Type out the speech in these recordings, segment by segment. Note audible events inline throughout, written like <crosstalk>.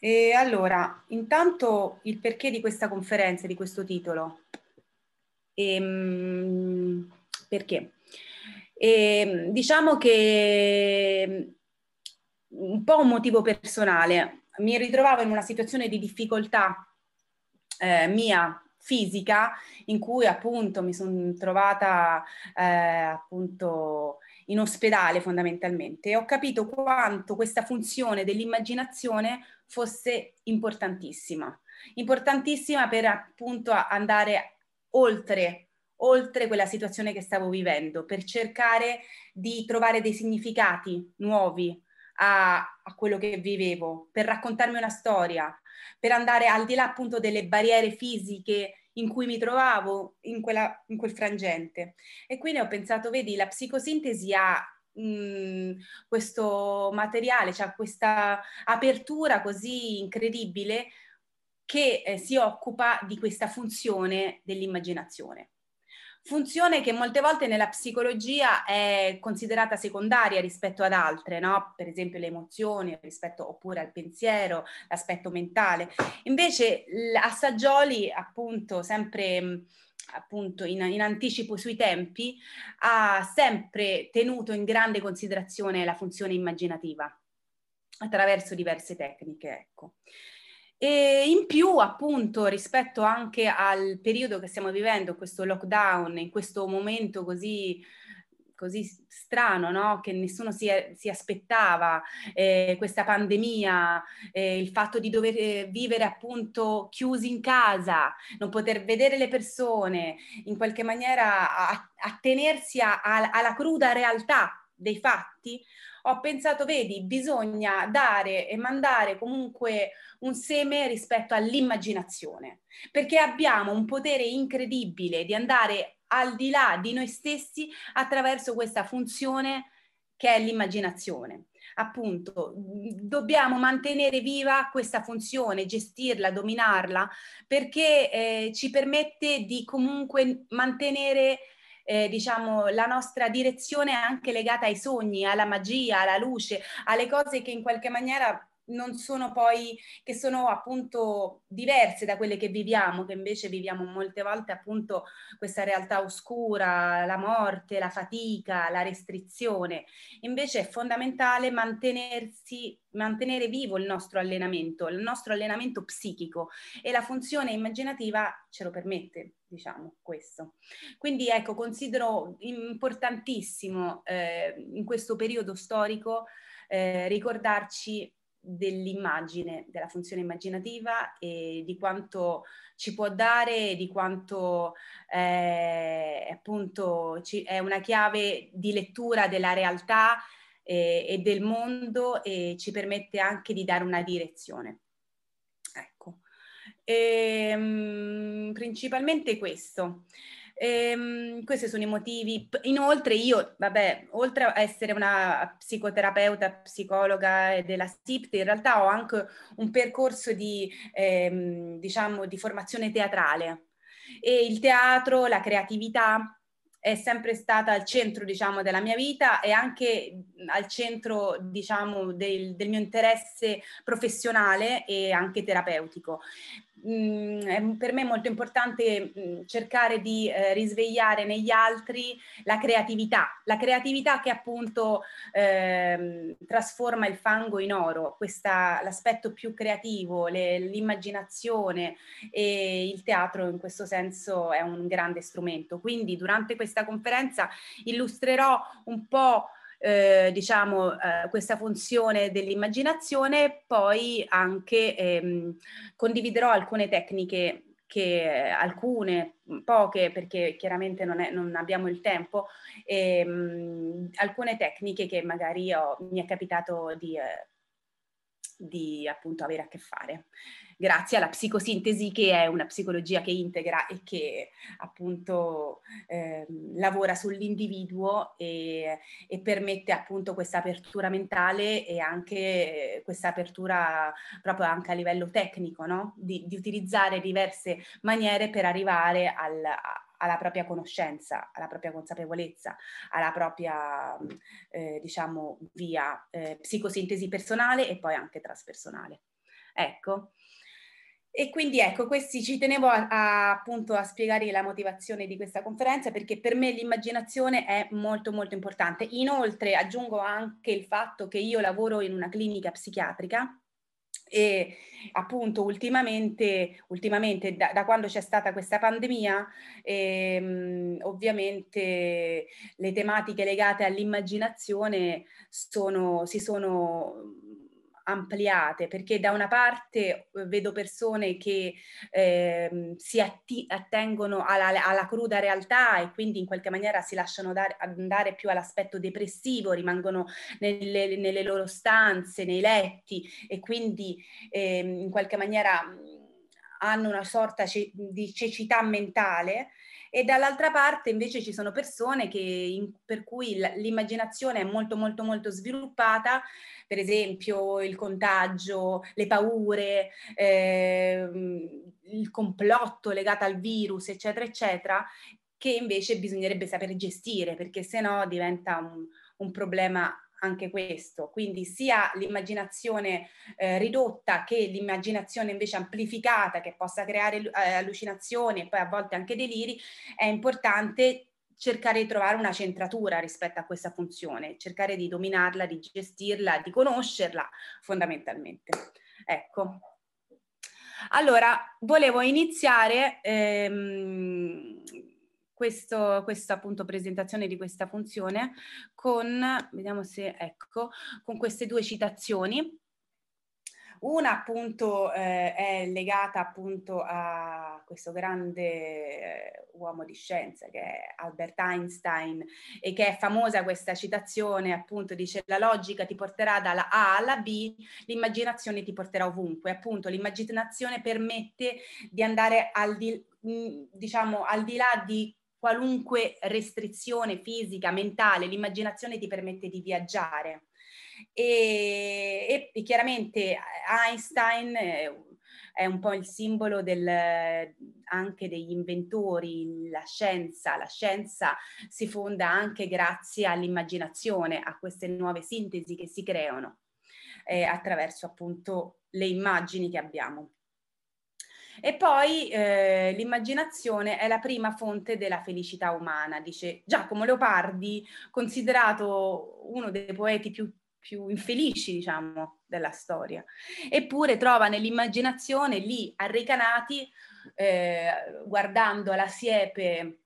E allora, intanto il perché di questa conferenza, di questo titolo. Ehm, perché? Ehm, diciamo che un po' un motivo personale. Mi ritrovavo in una situazione di difficoltà eh, mia fisica in cui appunto mi sono trovata eh, appunto in ospedale fondamentalmente e ho capito quanto questa funzione dell'immaginazione fosse importantissima, importantissima per appunto andare oltre oltre quella situazione che stavo vivendo, per cercare di trovare dei significati nuovi a, a, quello che vivevo, per raccontarmi una storia, per andare al di là appunto delle barriere fisiche in cui mi trovavo in, quella, in quel frangente. E quindi ho pensato, vedi, la psicosintesi ha questo materiale, cioè questa apertura così incredibile che eh, si occupa di questa funzione dell'immaginazione. Funzione che molte volte nella psicologia è considerata secondaria rispetto ad altre, no? per esempio le emozioni, rispetto oppure al pensiero, l'aspetto mentale. Invece a Saggioli, appunto, sempre appunto in, in, anticipo sui tempi, ha sempre tenuto in grande considerazione la funzione immaginativa attraverso diverse tecniche. Ecco. E in più, appunto, rispetto anche al periodo che stiamo vivendo, questo lockdown, in questo momento così, così strano, no? che nessuno si, si aspettava, eh, questa pandemia, eh, il fatto di dover vivere appunto chiusi in casa, non poter vedere le persone, in qualche maniera attenersi alla cruda realtà dei fatti, ho pensato, vedi, bisogna dare e mandare comunque un seme rispetto all'immaginazione, perché abbiamo un potere incredibile di andare al di là di noi stessi attraverso questa funzione che è l'immaginazione. Appunto, dobbiamo mantenere viva questa funzione, gestirla, dominarla, perché eh, ci permette di comunque mantenere eh, diciamo, la nostra direzione anche legata ai sogni, alla magia, alla luce, alle cose che in qualche maniera non sono poi, che sono appunto diverse da quelle che viviamo, che invece viviamo molte volte appunto questa realtà oscura, la morte, la fatica, la restrizione. Invece è fondamentale mantenersi, mantenere vivo il nostro allenamento, il nostro allenamento psichico e la funzione immaginativa ce lo permette, diciamo questo. Quindi ecco, considero importantissimo eh, in questo periodo storico eh, ricordarci dell'immagine, della funzione immaginativa e di quanto ci può dare, di quanto eh, appunto ci, è una chiave di lettura della realtà eh, e del mondo e ci permette anche di dare una direzione. Ecco, e, ehm, principalmente questo. Ehm, questi sono i motivi. Inoltre io, vabbè, oltre a essere una psicoterapeuta, psicologa della SIPT, in realtà ho anche un percorso di, ehm, diciamo, di formazione teatrale. E il teatro, la creatività, è sempre stata al centro, diciamo, della mia vita e anche al centro, diciamo, del, del mio interesse professionale e anche terapeutico mh, mm, per me è molto importante mh, mm, cercare di eh, risvegliare negli altri la creatività, la creatività che appunto eh, trasforma il fango in oro, questa, l'aspetto più creativo, le, l'immaginazione e il teatro in questo senso è un grande strumento. Quindi durante questa conferenza illustrerò un po' eh, diciamo, eh, questa funzione dell'immaginazione, poi anche ehm, condividerò alcune tecniche che alcune, poche perché chiaramente non, è, non abbiamo il tempo, ehm, alcune tecniche che magari ho, mi è capitato di, eh, di appunto avere a che fare grazie alla psicosintesi che è una psicologia che integra e che appunto eh, lavora sull'individuo e, e, permette appunto questa apertura mentale e anche questa apertura proprio anche a livello tecnico, no? di, di utilizzare diverse maniere per arrivare al, alla propria conoscenza, alla propria consapevolezza, alla propria, eh, diciamo, via eh, psicosintesi personale e poi anche traspersonale. Ecco. E quindi ecco, questi ci tenevo a, a, appunto a spiegare la motivazione di questa conferenza perché per me l'immaginazione è molto molto importante. Inoltre aggiungo anche il fatto che io lavoro in una clinica psichiatrica e appunto ultimamente, ultimamente da, da, quando c'è stata questa pandemia, ehm, ovviamente le tematiche legate all'immaginazione sono, si sono ampliate, perché da una parte eh, vedo persone che eh, si atti- attengono alla, alla, cruda realtà e quindi in qualche maniera si lasciano dare, andare più all'aspetto depressivo, rimangono nelle, nelle loro stanze, nei letti e quindi eh, in qualche maniera hanno una sorta ce- di cecità mentale e dall'altra parte invece ci sono persone che, in, per cui l'immaginazione è molto molto molto sviluppata, per esempio il contagio, le paure, eh, il complotto legato al virus, eccetera, eccetera, che invece bisognerebbe sapere gestire perché se no diventa un, un problema anche questo, quindi sia l'immaginazione eh, ridotta che l'immaginazione invece amplificata che possa creare eh, allucinazioni e poi a volte anche deliri, è importante cercare di trovare una centratura rispetto a questa funzione, cercare di dominarla, di gestirla, di conoscerla fondamentalmente. Ecco. Allora, volevo iniziare ehm, questo, questa appunto presentazione di questa funzione con, vediamo se, ecco, con queste due citazioni. Una appunto eh, è legata appunto a questo grande eh, uomo di scienza che è Albert Einstein e che è famosa questa citazione appunto dice la logica ti porterà dalla A alla B, l'immaginazione ti porterà ovunque. Appunto l'immaginazione permette di andare al di, diciamo, al di là di qualunque restrizione fisica, mentale, l'immaginazione ti permette di viaggiare. E, e chiaramente Einstein è un po' il simbolo del, anche degli inventori, la scienza. La scienza si fonda anche grazie all'immaginazione, a queste nuove sintesi che si creano eh, attraverso appunto le immagini che abbiamo. E poi eh, l'immaginazione è la prima fonte della felicità umana, dice Giacomo Leopardi, considerato uno dei poeti più, più infelici, diciamo, della storia. Eppure trova nell'immaginazione lì a Recanati, eh, guardando la siepe,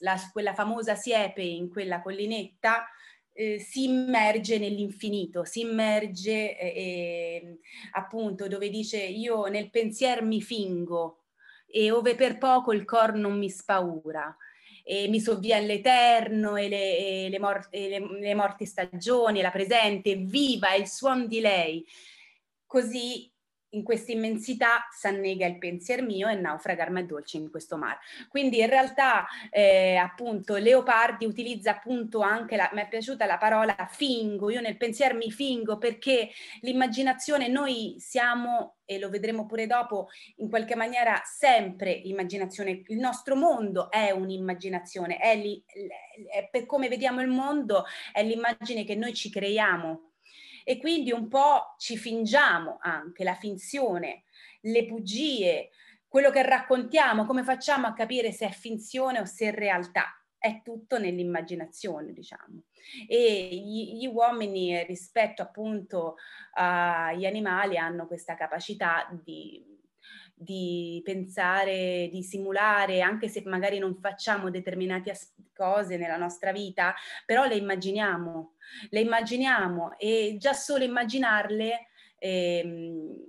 la, quella famosa siepe in quella collinetta, eh, si immerge nell'infinito, si immerge eh, eh, appunto dove dice io nel pensier mi fingo e ove per poco il cor non mi spaura e mi sovvien l'eterno e le, e le, mor- e le, le morti stagioni, la presente, viva il suon di lei. Così in questa immensità s'annega il pensier mio e naufragar m'è dolce in questo mare. Quindi in realtà eh, appunto Leopardi utilizza appunto anche, la, mi è piaciuta la parola fingo, io nel pensier mi fingo perché l'immaginazione noi siamo, e lo vedremo pure dopo, in qualche maniera sempre immaginazione, il nostro mondo è un'immaginazione, è, li, è per come vediamo il mondo, è l'immagine che noi ci creiamo e quindi un po' ci fingiamo anche la finzione, le bugie, quello che raccontiamo, come facciamo a capire se è finzione o se è realtà. È tutto nell'immaginazione, diciamo. E gli, gli uomini rispetto appunto agli animali hanno questa capacità di di pensare, di simulare, anche se magari non facciamo determinate cose nella nostra vita, però le immaginiamo, le immaginiamo e già solo immaginarle, ehm,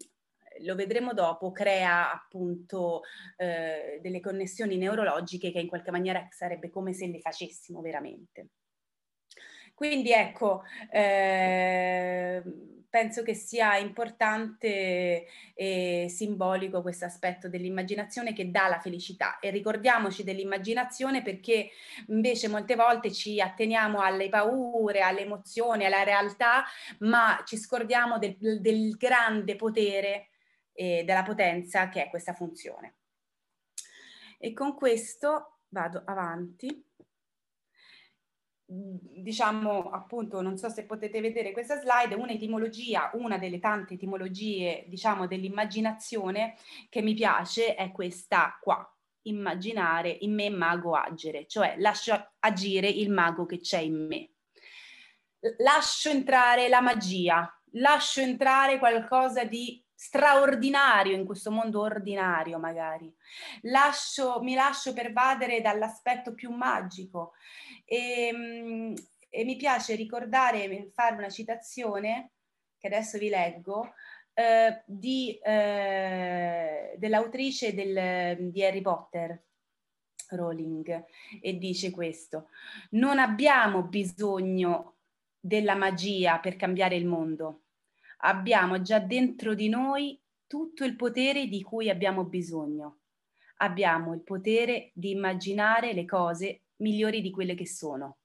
lo vedremo dopo, crea appunto eh, delle connessioni neurologiche che in qualche maniera sarebbe come se le facessimo veramente. Quindi ecco, eh, penso che sia importante e simbolico questo aspetto dell'immaginazione che dà la felicità e ricordiamoci dell'immaginazione perché invece molte volte ci atteniamo alle paure, alle emozioni, alla realtà, ma ci scordiamo del, del grande potere e della potenza che è questa funzione. E con questo vado avanti. Diciamo appunto, non so se potete vedere questa slide, un'etimologia, una delle tante etimologie, diciamo, dell'immaginazione che mi piace è questa qua, immaginare in me mago agere, cioè lascio agire il mago che c'è in me. Lascio entrare la magia, lascio entrare qualcosa di straordinario in questo mondo ordinario magari. Lascio, mi lascio pervadere dall'aspetto più magico e, ehm, e mi piace ricordare, fare una citazione che adesso vi leggo, eh, di, eh, dell'autrice del, di Harry Potter, Rowling, e dice questo, non abbiamo bisogno della magia per cambiare il mondo abbiamo già dentro di noi tutto il potere di cui abbiamo bisogno. Abbiamo il potere di immaginare le cose migliori di quelle che sono.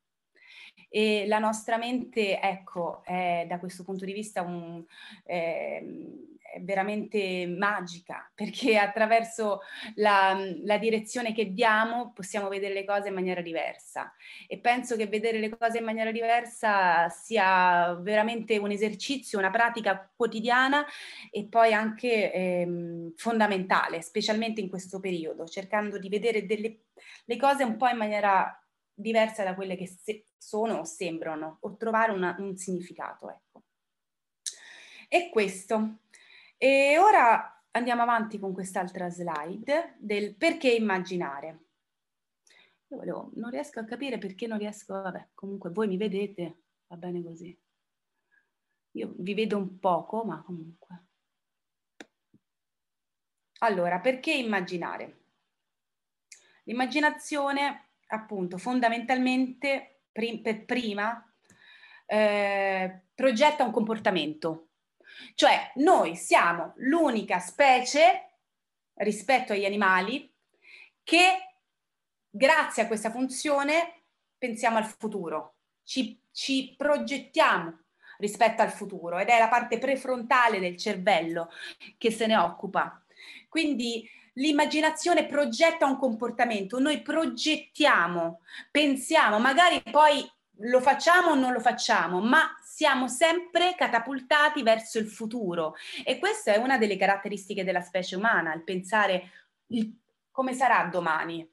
E la nostra mente, ecco, è da questo punto di vista un, eh, è veramente magica perché <laughs> attraverso la, la, direzione che diamo possiamo vedere le cose in maniera diversa e penso che vedere le cose in maniera diversa sia veramente un esercizio, una pratica quotidiana e poi anche ehm, fondamentale, specialmente in questo periodo, cercando di vedere delle, le cose un po' in maniera diversa da quelle che se, sono o sembrano o trovare una, un significato. Ecco. E questo e ora andiamo avanti con quest'altra slide del perché immaginare. Io volevo, non riesco a capire perché non riesco, vabbè, comunque voi mi vedete, va bene così. Io vi vedo un poco, ma comunque. Allora, perché immaginare? L'immaginazione, appunto, fondamentalmente, prim- per prima, eh, progetta un comportamento, cioè noi siamo l'unica specie rispetto agli animali che grazie a questa funzione pensiamo al futuro, ci, ci progettiamo rispetto al futuro ed è la parte prefrontale del cervello che se ne occupa. Quindi l'immaginazione progetta un comportamento, noi progettiamo, pensiamo, magari poi lo facciamo o non lo facciamo, ma siamo sempre catapultati verso il futuro. E questa è una delle caratteristiche della specie umana, il pensare il, come sarà domani,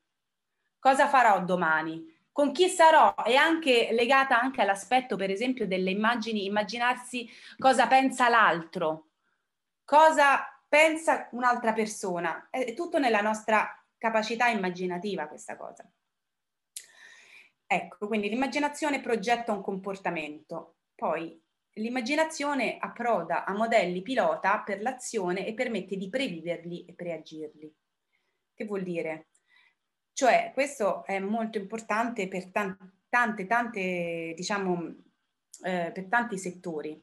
cosa farò domani, con chi sarò? È anche legata anche all'aspetto per esempio delle immagini, immaginarsi cosa pensa l'altro, cosa pensa un'altra persona, è tutto nella nostra capacità immaginativa questa cosa. Ecco, quindi l'immaginazione progetta un comportamento, poi l'immaginazione approda a modelli pilota per l'azione e permette di previverli e preagirli. Che vuol dire? Cioè, questo è molto importante per tante, tante, diciamo, eh, per tanti settori.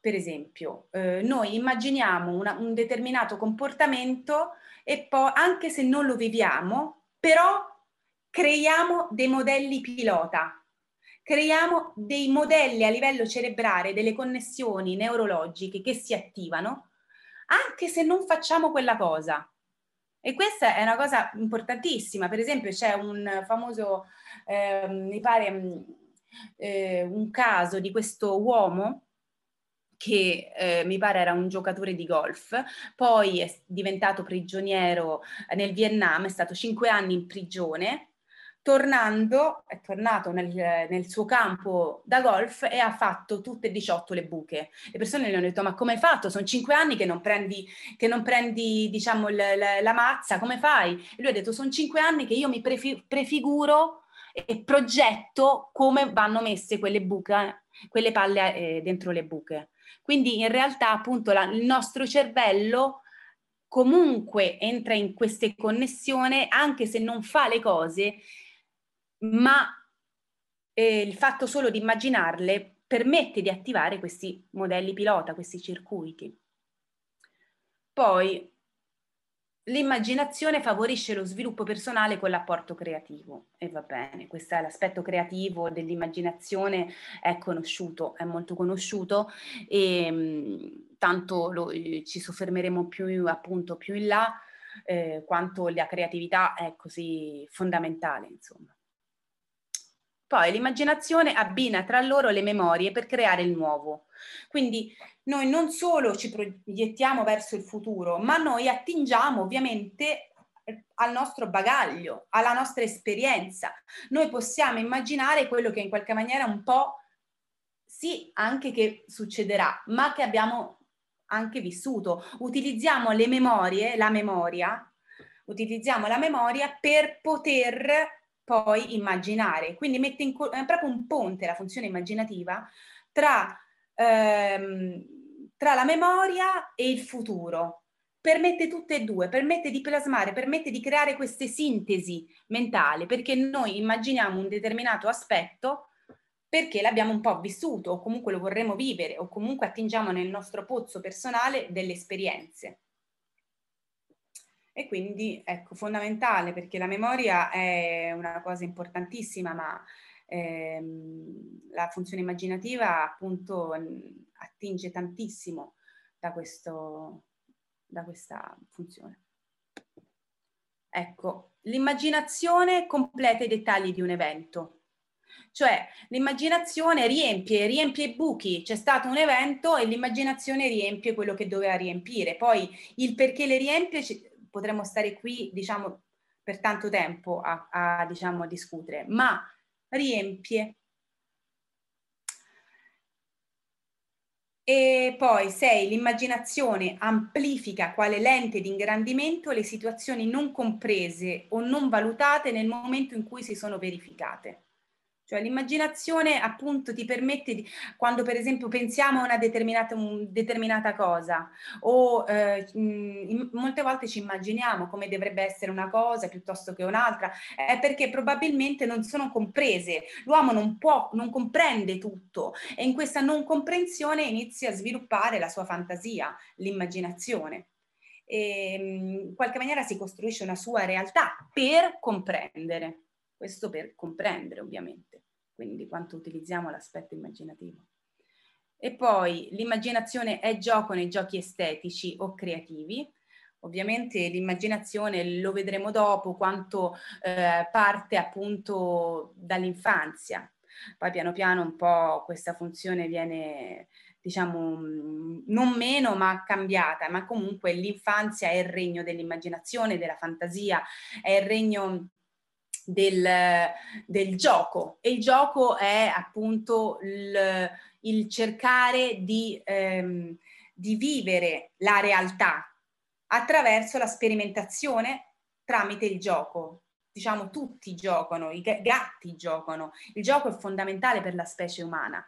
Per esempio, eh, noi immaginiamo una, un determinato comportamento e poi, anche se non lo viviamo, però creiamo dei modelli pilota creiamo dei modelli a livello cerebrale, delle connessioni neurologiche che si attivano anche se non facciamo quella cosa. E questa è una cosa importantissima. Per esempio, c'è un famoso, eh, mi pare, eh, un caso di questo uomo che eh, mi pare era un giocatore di golf, poi è diventato prigioniero nel Vietnam, è stato cinque anni in prigione tornando, è tornato nel, nel, suo campo da golf e ha fatto tutte e 18 le buche. Le persone gli hanno detto, ma come hai fatto? Sono cinque anni che non prendi, che non prendi diciamo, l, l, la mazza, come fai? E lui ha detto, sono cinque anni che io mi prefi- prefiguro e progetto come vanno messe quelle buche, quelle palle eh, dentro le buche. Quindi in realtà appunto la, il nostro cervello comunque entra in queste connessioni anche se non fa le cose ma eh, il fatto solo di immaginarle permette di attivare questi modelli pilota, questi circuiti. Poi l'immaginazione favorisce lo sviluppo personale con l'apporto creativo e va bene, questo è l'aspetto creativo dell'immaginazione, è conosciuto, è molto conosciuto e mh, tanto lo, eh, ci soffermeremo più appunto più in là eh, quanto la creatività è così fondamentale, insomma. Poi l'immaginazione abbina tra loro le memorie per creare il nuovo. Quindi noi non solo ci proiettiamo verso il futuro, ma noi attingiamo ovviamente al nostro bagaglio, alla nostra esperienza. Noi possiamo immaginare quello che in qualche maniera un po' sì, anche che succederà, ma che abbiamo anche vissuto. Utilizziamo le memorie, la memoria, utilizziamo la memoria per poter poi immaginare. Quindi mette in, è proprio un ponte la funzione immaginativa tra, ehm, tra la memoria e il futuro. Permette tutte e due, permette di plasmare, permette di creare queste sintesi mentali, perché noi immaginiamo un determinato aspetto perché l'abbiamo un po' vissuto o comunque lo vorremmo vivere o comunque attingiamo nel nostro pozzo personale delle esperienze. E quindi ecco, fondamentale perché la memoria è una cosa importantissima, ma ehm, la funzione immaginativa appunto attinge tantissimo da, questo, da questa funzione. Ecco, l'immaginazione completa i dettagli di un evento. Cioè l'immaginazione riempie, riempie i buchi, c'è stato un evento e l'immaginazione riempie quello che doveva riempire. Poi il perché le riempie potremmo stare qui, diciamo, per tanto tempo a, a diciamo, discutere, ma riempie. E poi 6. L'immaginazione amplifica quale lente di ingrandimento le situazioni non comprese o non valutate nel momento in cui si sono verificate. Cioè l'immaginazione appunto ti permette di, quando per esempio pensiamo a una determinata, un, determinata cosa o eh, mh, molte volte ci immaginiamo come dovrebbe essere una cosa piuttosto che un'altra, è perché probabilmente non sono comprese. L'uomo non può, non comprende tutto e in questa non comprensione inizia a sviluppare la sua fantasia, l'immaginazione. E in qualche maniera si costruisce una sua realtà per comprendere. Questo per comprendere ovviamente, quindi quanto utilizziamo l'aspetto immaginativo. E poi l'immaginazione è gioco nei giochi estetici o creativi. Ovviamente l'immaginazione lo vedremo dopo quanto eh, parte appunto dall'infanzia. Poi piano piano un po' questa funzione viene diciamo non meno ma cambiata, ma comunque l'infanzia è il regno dell'immaginazione, della fantasia, è il regno del, del gioco. E il gioco è appunto il, il cercare di, ehm, di vivere la realtà attraverso la sperimentazione tramite il gioco. Diciamo tutti giocano, i gatti giocano, il gioco è fondamentale per la specie umana.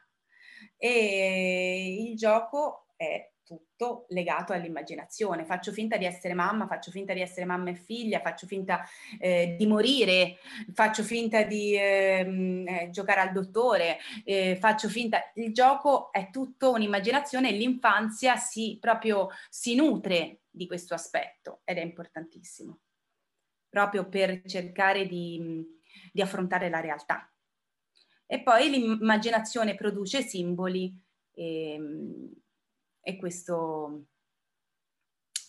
E il gioco è tutto legato all'immaginazione. Faccio finta di essere mamma, faccio finta di essere mamma e figlia, faccio finta eh, di morire, faccio finta di ehm, eh, giocare al dottore, eh, faccio finta... Il gioco è tutto un'immaginazione e l'infanzia si proprio si nutre di questo aspetto ed è importantissimo, proprio per cercare di, di affrontare la realtà. E poi l'immaginazione produce simboli. Ehm, e questo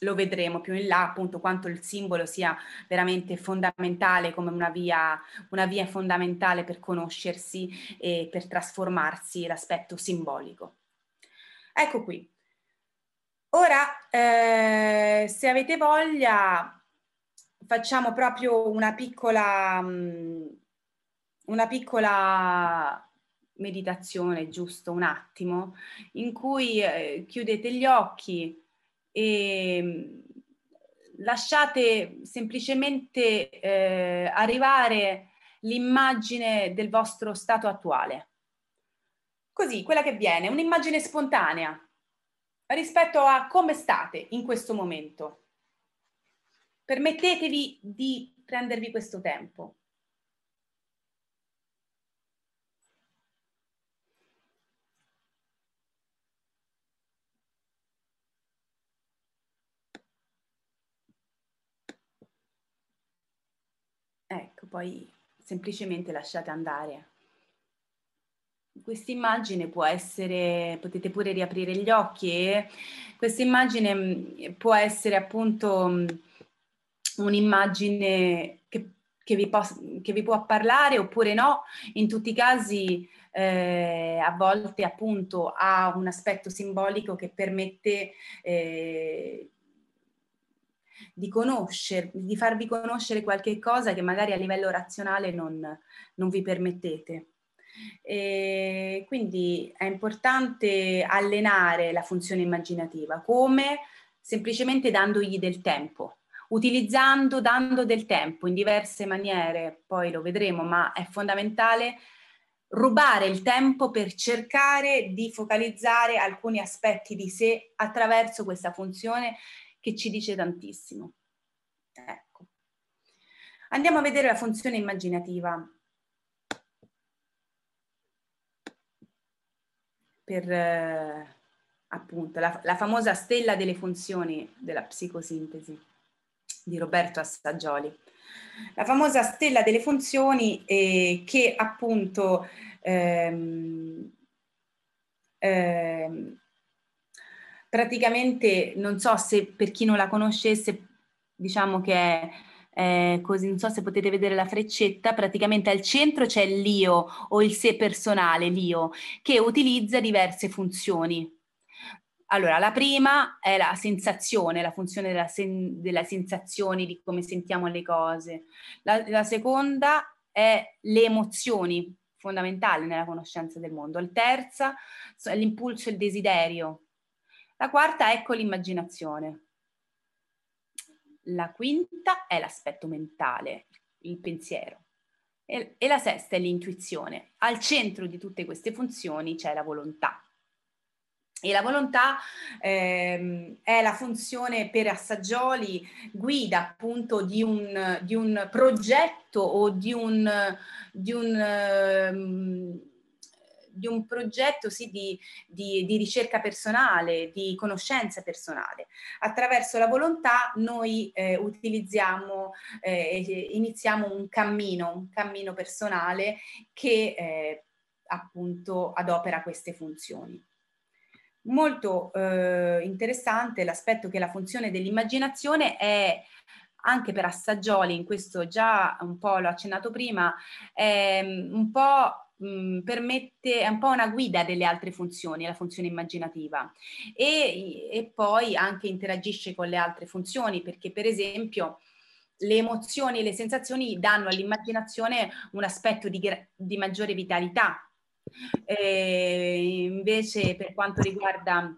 lo vedremo più in là, appunto quanto il simbolo sia veramente fondamentale come una via, una via fondamentale per conoscersi e per trasformarsi l'aspetto simbolico. Ecco qui. Ora, eh, se avete voglia, facciamo proprio una piccola, mm, una piccola meditazione, giusto un attimo, in cui eh, chiudete gli occhi e mm, lasciate semplicemente eh, arrivare l'immagine del vostro stato attuale. Così, quella che viene, un'immagine spontanea rispetto a come state in questo momento. Permettetevi di prendervi questo tempo. Ecco, poi semplicemente lasciate andare. Questa immagine può essere, potete pure riaprire gli occhi questa immagine mm, può essere appunto mm, un'immagine che che vi, poss- che vi può parlare oppure no, in tutti i casi eh, a volte appunto ha un aspetto simbolico che permette eh, di conoscere, di farvi conoscere qualche cosa che magari a livello razionale non, non vi permettete. E quindi è importante allenare la funzione immaginativa. Come? Semplicemente dandogli del tempo, utilizzando, dando del tempo in diverse maniere, poi lo vedremo, ma è fondamentale rubare il tempo per cercare di focalizzare alcuni aspetti di sé attraverso questa funzione che ci dice tantissimo. Ecco. Andiamo a vedere la funzione immaginativa. Per eh, appunto la, la famosa stella delle funzioni della psicosintesi di Roberto Assaggioli. La famosa stella delle funzioni eh, che appunto ehm, ehm, praticamente non so se per chi non la conoscesse, diciamo che è così non so se potete vedere la freccetta, praticamente al centro c'è l'io o il sé personale, l'io, che utilizza diverse funzioni. Allora, la prima è la sensazione, la funzione della, sen- della sensazione, di come sentiamo le cose. La, la seconda è le emozioni, fondamentali nella conoscenza del mondo. La terza è l'impulso e il desiderio, la quarta, ecco l'immaginazione. La quinta è l'aspetto mentale, il pensiero. E, la sesta è l'intuizione. Al centro di tutte queste funzioni c'è la volontà. E la volontà ehm, è la funzione per assaggioli, guida appunto di un, di un progetto o di un, di un ehm, di un progetto sì, di, di, di, ricerca personale, di conoscenza personale. Attraverso la volontà noi eh, utilizziamo, eh, iniziamo un cammino, un cammino personale che eh, appunto adopera queste funzioni. Molto eh, interessante l'aspetto che la funzione dell'immaginazione è anche per Assaggioli, in questo già un po' l'ho accennato prima, è un po' mh, permette, è un po' una guida delle altre funzioni, la funzione immaginativa e, e poi anche interagisce con le altre funzioni perché per esempio le emozioni e le sensazioni danno all'immaginazione un aspetto di, di maggiore vitalità. Eh, invece per quanto riguarda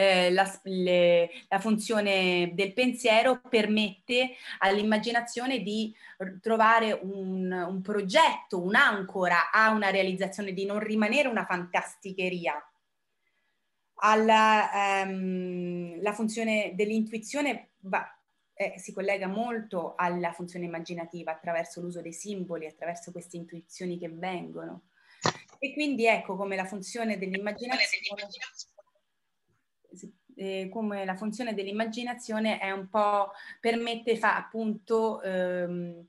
eh, la, le, la, funzione del pensiero permette all'immaginazione di trovare un, un progetto, un'ancora a una realizzazione, di non rimanere una fantasticheria. Alla, ehm, la funzione dell'intuizione va, eh, si collega molto alla funzione immaginativa attraverso l'uso dei simboli, attraverso queste intuizioni che vengono. E quindi ecco come la funzione dell'immaginazione eh, come la funzione dell'immaginazione è un po' permette fa, appunto ehm,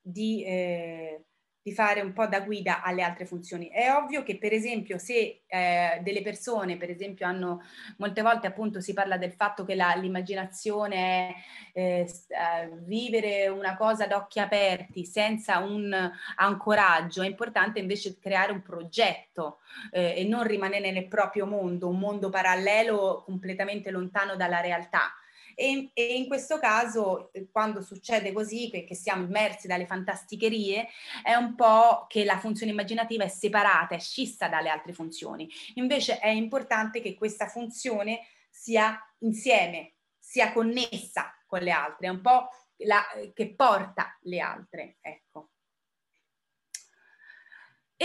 di eh, di fare un po' da guida alle altre funzioni. È ovvio che per esempio se eh, delle persone, per esempio, hanno molte volte appunto si parla del fatto che la, l'immaginazione è eh, eh, vivere una cosa ad occhi aperti senza un ancoraggio, è importante invece creare un progetto eh, e non rimanere nel proprio mondo, un mondo parallelo completamente lontano dalla realtà e, e in questo caso, eh, quando succede così, che siamo immersi dalle fantasticherie, è un po' che la funzione immaginativa è separata, è scissa dalle altre funzioni. Invece è importante che questa funzione sia insieme, sia connessa con le altre, è un po' la, che porta le altre. Ecco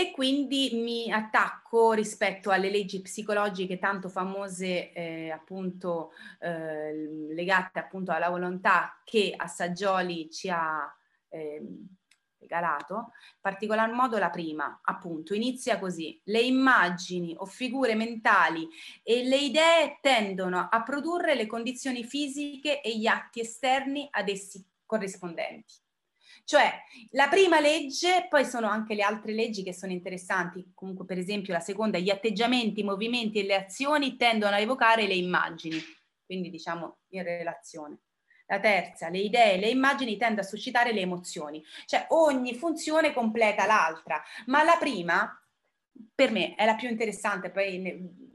e quindi mi attacco rispetto alle leggi psicologiche tanto famose eh, appunto eh, legate appunto alla volontà che Assaggioli ci ha eh, regalato, in particolar modo la prima appunto inizia così, le immagini o figure mentali e le idee tendono a produrre le condizioni fisiche e gli atti esterni ad essi corrispondenti. Cioè, la prima legge, poi sono anche le altre leggi che sono interessanti, comunque per esempio la seconda, gli atteggiamenti, i movimenti e le azioni tendono a evocare le immagini, quindi diciamo in relazione. La terza, le idee, le immagini tendono a suscitare le emozioni. Cioè ogni funzione completa l'altra, ma la prima per me è la più interessante, poi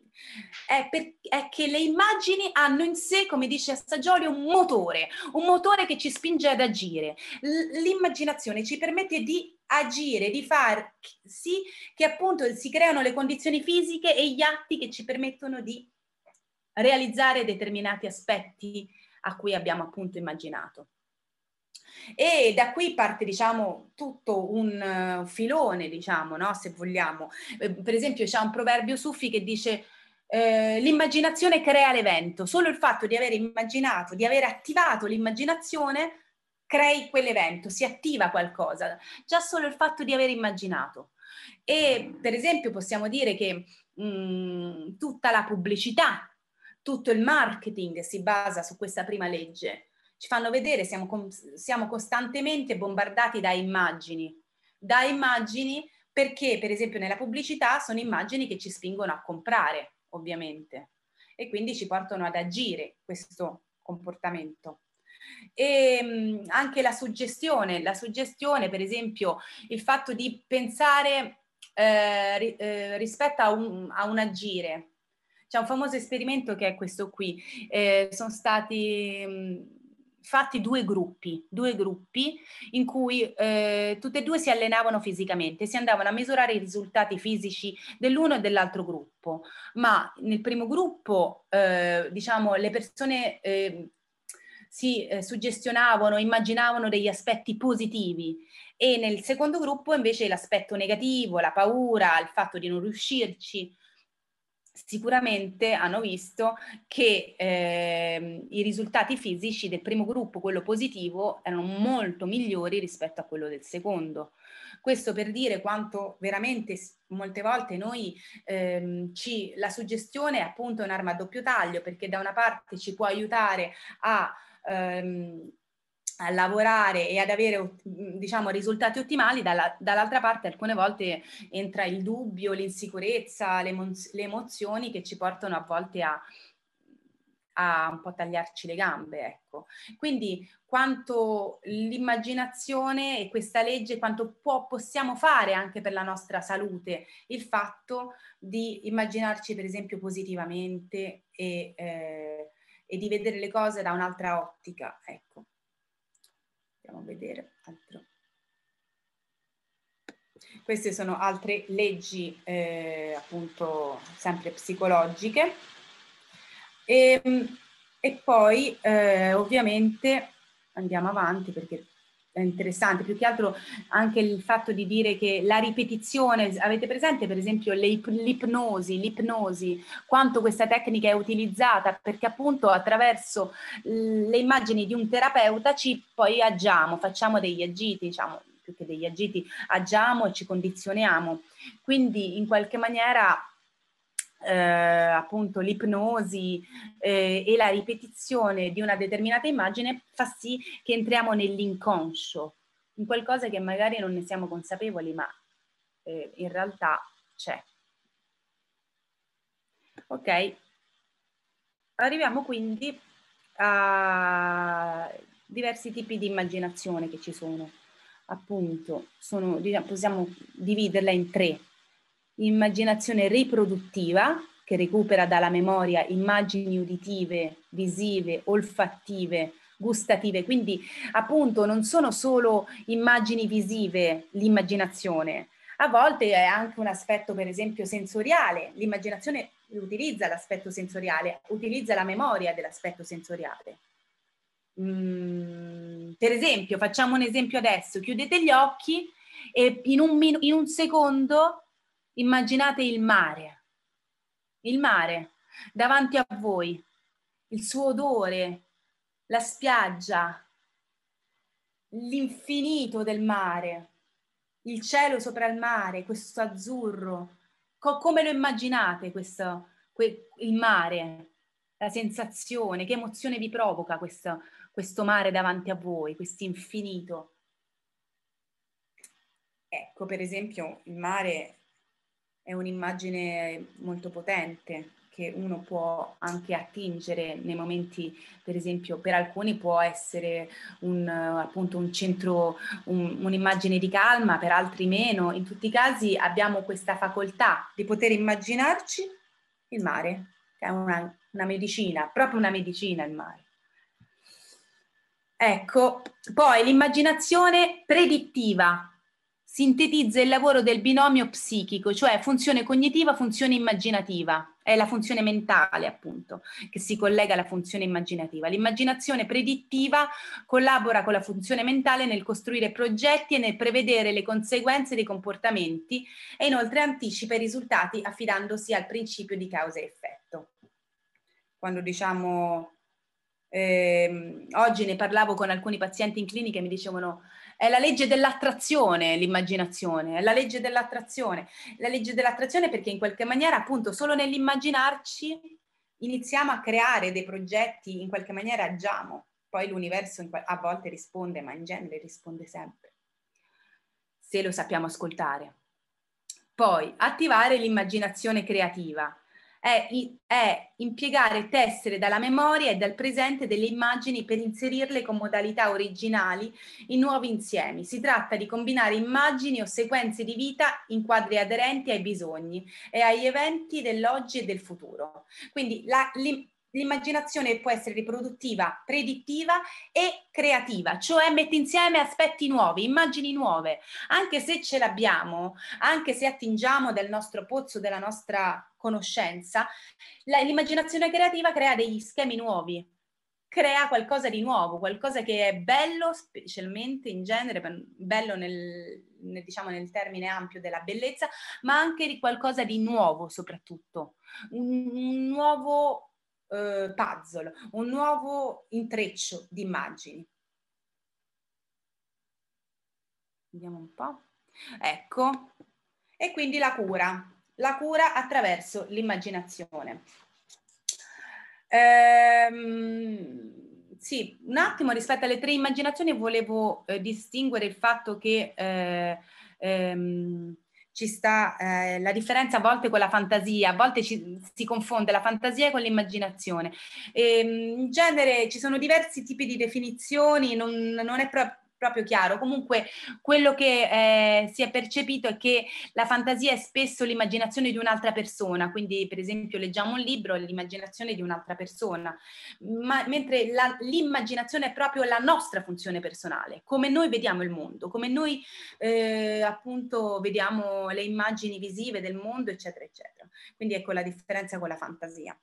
è, per, è, che le immagini hanno in sé, come dice Assagioli, un motore, un motore che ci spinge ad agire. L'immaginazione ci permette di agire, di far sì che appunto si creano le condizioni fisiche e gli atti che ci permettono di realizzare determinati aspetti a cui abbiamo appunto immaginato. E da qui parte, diciamo, tutto un uh, filone, diciamo, no? se vogliamo. Eh, per esempio, c'è un proverbio sufi che dice eh, l'immaginazione crea l'evento. Solo il fatto di aver immaginato, di aver attivato l'immaginazione, crei quell'evento, si attiva qualcosa. Già solo il fatto di aver immaginato. E per esempio possiamo dire che mh, mm, tutta la pubblicità tutto il marketing si basa su questa prima legge. Ci fanno vedere, siamo, siamo costantemente bombardati da immagini, da immagini perché per esempio nella pubblicità sono immagini che ci spingono a comprare, ovviamente, e quindi ci portano ad agire questo comportamento. E mh, anche la suggestione, la suggestione, per esempio, il fatto di pensare eh, eh, rispetto a un, a un agire, c'è un famoso esperimento che è questo qui. Eh, sono stati mh, fatti due gruppi, due gruppi in cui eh, tutte e due si allenavano fisicamente, si andavano a misurare i risultati fisici dell'uno e dell'altro gruppo, ma nel primo gruppo, eh, diciamo, le persone eh, si eh, suggestionavano, immaginavano degli aspetti positivi e nel secondo gruppo invece l'aspetto negativo, la paura, il fatto di non riuscirci sicuramente hanno visto che eh, i risultati fisici del primo gruppo, quello positivo, erano molto migliori rispetto a quello del secondo. Questo per dire quanto veramente molte volte noi ehm, ci, la suggestione è appunto un'arma a doppio taglio perché da una parte ci può aiutare a ehm, a lavorare e ad avere diciamo, risultati ottimali, dalla, dall'altra parte alcune volte entra il dubbio, l'insicurezza, le, emo- le emozioni che ci portano a volte a, a un po' tagliarci le gambe. Ecco. Quindi quanto l'immaginazione e questa legge, quanto può, possiamo fare anche per la nostra salute, il fatto di immaginarci per esempio positivamente e, eh, e di vedere le cose da un'altra ottica. Ecco. Andiamo a vedere altro. Queste sono altre leggi eh, appunto sempre psicologiche. E, ehm, e poi eh, ovviamente andiamo avanti perché interessante, più che altro anche il fatto di dire che la ripetizione, avete presente per esempio l'ipnosi, l'ipnosi, quanto questa tecnica è utilizzata perché appunto attraverso le immagini di un terapeuta ci poi agiamo, facciamo degli agiti, diciamo più che degli agiti, agiamo e ci condizioniamo. Quindi in qualche maniera eh, appunto l'ipnosi eh, e la ripetizione di una determinata immagine fa sì che entriamo nell'inconscio, in qualcosa che magari non ne siamo consapevoli, ma eh, in realtà c'è. Ok, arriviamo quindi a diversi tipi di immaginazione che ci sono. Appunto, sono, diciamo, possiamo dividerla in tre immaginazione riproduttiva, che recupera dalla memoria immagini uditive, visive, olfattive, gustative, quindi appunto non sono solo immagini visive l'immaginazione, a volte è anche un aspetto per esempio sensoriale, l'immaginazione utilizza l'aspetto sensoriale, utilizza la memoria dell'aspetto sensoriale. Mm, per esempio, facciamo un esempio adesso, chiudete gli occhi e in un, in un secondo Immaginate il mare, il mare davanti a voi, il suo odore, la spiaggia, l'infinito del mare, il cielo sopra il mare, questo azzurro. Co- come lo immaginate questo, que- il mare? La sensazione, che emozione vi provoca questo, questo mare davanti a voi, questo infinito? Ecco, per esempio, il mare è un'immagine molto potente che uno può anche attingere nei momenti, per esempio, per alcuni può essere un, appunto un centro, un, un'immagine di calma, per altri meno. In tutti i casi abbiamo questa facoltà di poter immaginarci il mare, che è una, una medicina, proprio una medicina il mare. Ecco, poi l'immaginazione predittiva, sintetizza il lavoro del binomio psichico, cioè funzione cognitiva, funzione immaginativa. È la funzione mentale, appunto, che si collega alla funzione immaginativa. L'immaginazione predittiva collabora con la funzione mentale nel costruire progetti e nel prevedere le conseguenze dei comportamenti e inoltre anticipa i risultati affidandosi al principio di causa e effetto. Quando diciamo eh, oggi ne parlavo con alcuni pazienti in clinica e mi dicevano è la legge dell'attrazione l'immaginazione, è la legge dell'attrazione. La legge dell'attrazione perché in qualche maniera appunto solo nell'immaginarci iniziamo a creare dei progetti, in qualche maniera agiamo. Poi l'universo a volte risponde, ma in genere risponde sempre, se lo sappiamo ascoltare. Poi attivare l'immaginazione creativa è, è impiegare tessere dalla memoria e dal presente delle immagini per inserirle con modalità originali in nuovi insiemi. Si tratta di combinare immagini o sequenze di vita in quadri aderenti ai bisogni e agli eventi dell'oggi e del futuro. Quindi la, l'immaginazione può essere riproduttiva, predittiva e creativa, cioè mette insieme aspetti nuovi, immagini nuove, anche se ce l'abbiamo, anche se attingiamo dal nostro pozzo, della nostra conoscenza, la, l'immaginazione creativa crea degli schemi nuovi, crea qualcosa di nuovo, qualcosa che è bello, specialmente in genere, bello nel, nel, diciamo, nel termine ampio della bellezza, ma anche di qualcosa di nuovo soprattutto, un, un nuovo eh, puzzle, un nuovo intreccio di immagini. Vediamo un po'. Ecco, e quindi la cura, la cura attraverso l'immaginazione. Ehm, sì, un attimo rispetto alle tre immaginazioni volevo eh, distinguere il fatto che eh, ehm, ci sta eh, la differenza a volte con la fantasia, a volte ci, si confonde la fantasia con l'immaginazione. Ehm, in genere ci sono diversi tipi di definizioni, non, non è proprio proprio chiaro. Comunque quello che eh, si è percepito è che la fantasia è spesso l'immaginazione di un'altra persona, quindi per esempio leggiamo un libro, è l'immaginazione di un'altra persona, Ma, mentre la, l'immaginazione è proprio la nostra funzione personale, come noi vediamo il mondo, come noi eh, appunto vediamo le immagini visive del mondo, eccetera, eccetera. Quindi ecco la differenza con la fantasia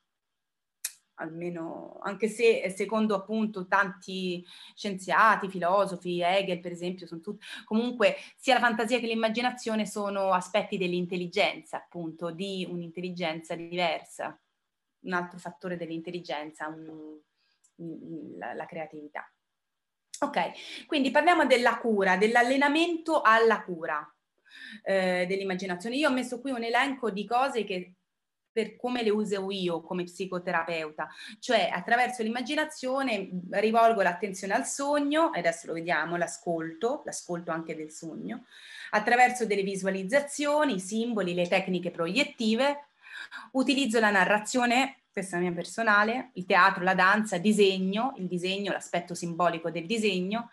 almeno anche se secondo appunto tanti scienziati, filosofi, Hegel per esempio, sono tutti, comunque sia la fantasia che l'immaginazione sono aspetti dell'intelligenza, appunto, di un'intelligenza diversa, un altro fattore dell'intelligenza, un, la, la creatività. Ok, quindi parliamo della cura, dell'allenamento alla cura eh, dell'immaginazione. Io ho messo qui un elenco di cose che per come le uso io come psicoterapeuta, cioè attraverso l'immaginazione rivolgo l'attenzione al sogno, e adesso lo vediamo, l'ascolto, l'ascolto anche del sogno, attraverso delle visualizzazioni, i simboli, le tecniche proiettive, utilizzo la narrazione, questa è la mia personale, il teatro, la danza, disegno, il disegno, l'aspetto simbolico del disegno,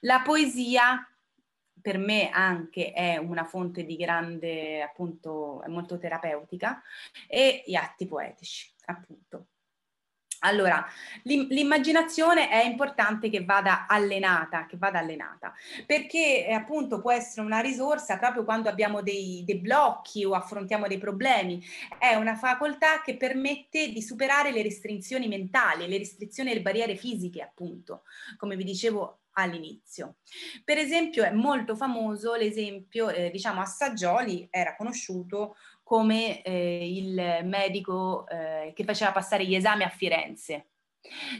la poesia, per me anche è una fonte di grande, appunto, molto terapeutica, e gli atti poetici, appunto. Allora, l'immaginazione è importante che vada allenata, che vada allenata, perché eh, appunto può essere una risorsa proprio quando abbiamo dei, dei, blocchi o affrontiamo dei problemi. È una facoltà che permette di superare le restrizioni mentali, le restrizioni e le barriere fisiche, appunto, come vi dicevo all'inizio. Per esempio è molto famoso l'esempio, eh, diciamo, Assaggioli era conosciuto come eh, il medico eh, che faceva passare gli esami a Firenze.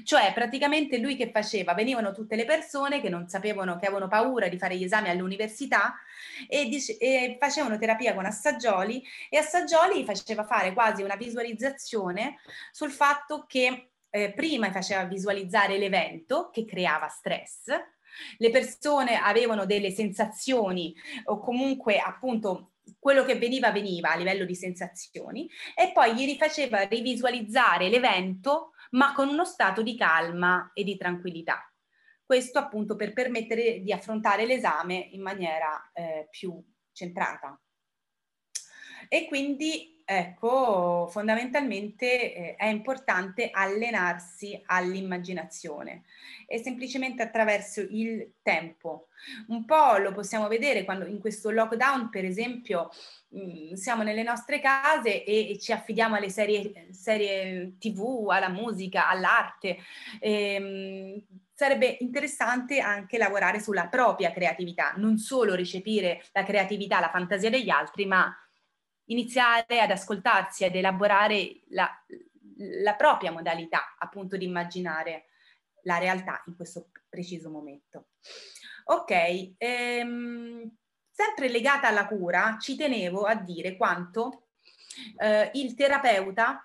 Cioè praticamente lui che faceva, venivano tutte le persone che non sapevano, che avevano paura di fare gli esami all'università e, dice, e facevano terapia con Assaggioli e Assaggioli faceva fare quasi una visualizzazione sul fatto che eh, prima faceva visualizzare l'evento che creava stress, le persone avevano delle sensazioni o comunque appunto quello che veniva veniva a livello di sensazioni e poi gli rifaceva rivisualizzare l'evento ma con uno stato di calma e di tranquillità. Questo appunto per permettere di affrontare l'esame in maniera eh, più centrata. E quindi Ecco, fondamentalmente eh, è importante allenarsi all'immaginazione e semplicemente attraverso il tempo. Un po' lo possiamo vedere quando in questo lockdown, per esempio, mh, mm, siamo nelle nostre case e, e ci affidiamo alle serie, serie, tv, alla musica, all'arte. E, ehm, mh, sarebbe interessante anche lavorare sulla propria creatività, non solo recepire la creatività, la fantasia degli altri, ma iniziare ad ascoltarsi, ad elaborare la, la propria modalità appunto di immaginare la realtà in questo preciso momento. Ok, ehm, sempre legata alla cura, ci tenevo a dire quanto eh, il terapeuta,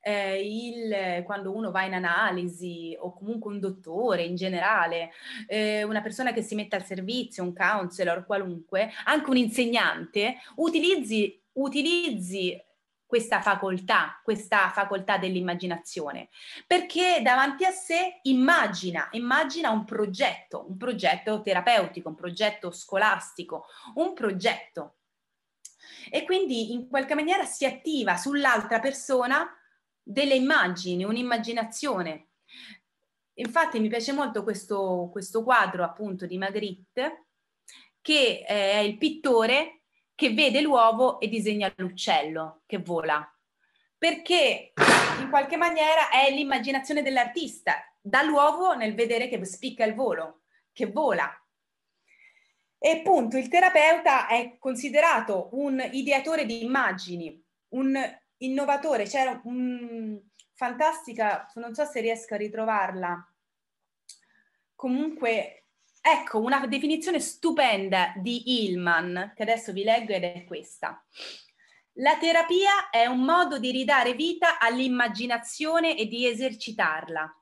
eh, il, quando uno va in analisi o comunque un dottore in generale, eh, una persona che si mette al servizio, un counselor, qualunque, anche un insegnante, utilizzi utilizzi questa facoltà, questa facoltà dell'immaginazione, perché davanti a sé immagina, immagina un progetto, un progetto terapeutico, un progetto scolastico, un progetto. E quindi in qualche maniera si attiva sull'altra persona delle immagini, un'immaginazione. Infatti mi piace molto questo, questo quadro appunto di Magritte, che è il pittore che vede l'uovo e disegna l'uccello che vola. Perché in qualche maniera è l'immaginazione dell'artista, dall'uovo nel vedere che spicca il volo, che vola. E appunto il terapeuta è considerato un ideatore di immagini, un innovatore. C'era un fantastica, non so se riesco a ritrovarla, comunque Ecco, una definizione stupenda di Hillman, che adesso vi leggo ed è questa. La terapia è un modo di ridare vita all'immaginazione e di esercitarla.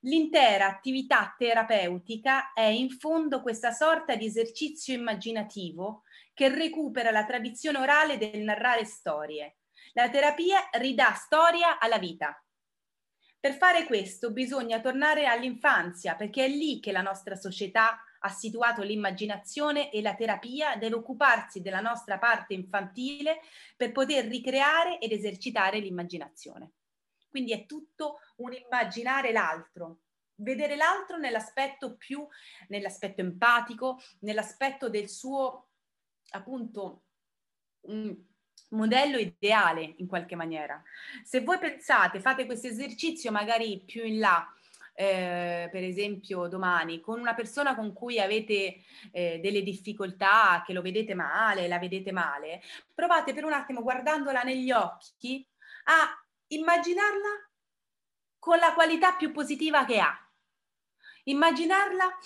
L'intera attività terapeutica è in fondo questa sorta di esercizio immaginativo che recupera la tradizione orale del narrare storie. La terapia ridà storia alla vita. Per fare questo bisogna tornare all'infanzia, perché è lì che la nostra società ha situato l'immaginazione e la terapia deve occuparsi della nostra parte infantile per poter ricreare ed esercitare l'immaginazione. Quindi è tutto un immaginare l'altro, vedere l'altro nell'aspetto più, nell'aspetto empatico, nell'aspetto del suo appunto mm, modello ideale in qualche maniera. Se voi pensate, fate questo esercizio magari più in là, eh, per esempio domani, con una persona con cui avete eh, delle difficoltà, che lo vedete male, la vedete male, provate per un attimo guardandola negli occhi a immaginarla con la qualità più positiva che ha. Immaginarla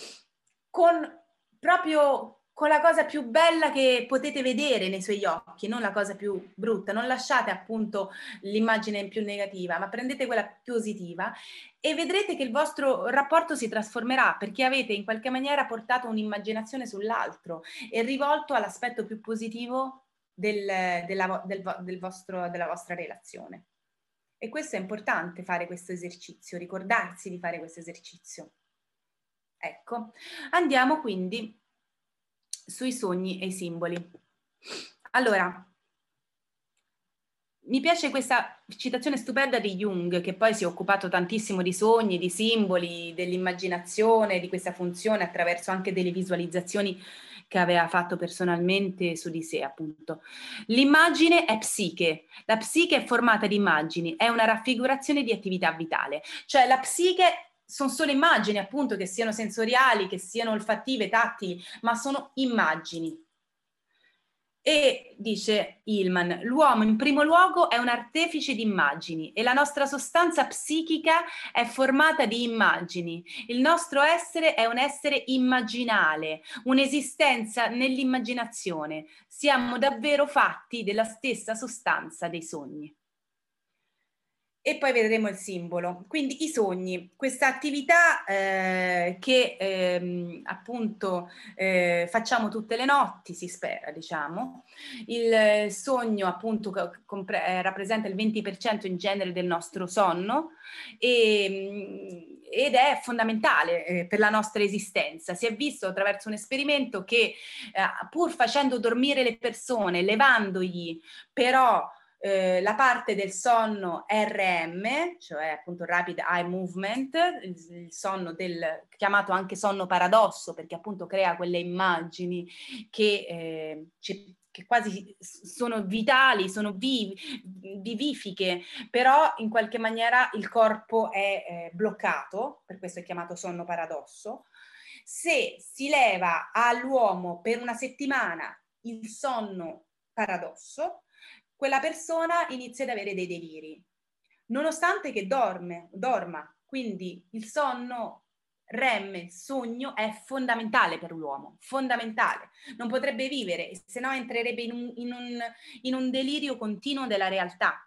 con proprio con la cosa più bella che potete vedere nei suoi occhi, non la cosa più brutta. Non lasciate appunto l'immagine più negativa, ma prendete quella positiva e vedrete che il vostro rapporto si trasformerà perché avete in qualche maniera portato un'immaginazione sull'altro e rivolto all'aspetto più positivo del, della, del, del vostro, della vostra relazione. E questo è importante fare questo esercizio, ricordarsi di fare questo esercizio. Ecco, andiamo quindi sui sogni e i simboli. Allora, mi piace questa citazione stupenda di Jung, che poi si è occupato tantissimo di sogni, di simboli, dell'immaginazione, di questa funzione attraverso anche delle visualizzazioni che aveva fatto personalmente su di sé, appunto. L'immagine è psiche, la psiche è formata di immagini, è una raffigurazione di attività vitale, cioè la psiche sono solo immagini, appunto, che siano sensoriali, che siano olfattive, tattili, ma sono immagini. E dice Hillman, l'uomo in primo luogo è un artefice di immagini e la nostra sostanza psichica è formata di immagini. Il nostro essere è un essere immaginale, un'esistenza nell'immaginazione. Siamo davvero fatti della stessa sostanza dei sogni. E poi vedremo il simbolo. Quindi i sogni, questa attività eh, che ehm, appunto eh, facciamo tutte le notti, si spera, diciamo. Il sogno appunto eh, rappresenta il 20% in genere del nostro sonno e, ed è fondamentale eh, per la nostra esistenza. Si è visto attraverso un esperimento che eh, pur facendo dormire le persone, levandogli però eh, la parte del sonno RM, cioè appunto Rapid Eye Movement, il, sonno del chiamato anche sonno paradosso, perché appunto crea quelle immagini che, eh, ci, che quasi sono vitali, sono vivi, vivifiche, però in qualche maniera il corpo è eh, bloccato, per questo è chiamato sonno paradosso. Se si leva all'uomo per una settimana il sonno paradosso, quella persona inizia ad avere dei deliri, nonostante che dorme, dorma. Quindi il sonno REM, il sogno, è fondamentale per l'uomo, fondamentale. Non potrebbe vivere, se no entrerebbe in un, in, un, in un delirio continuo della realtà.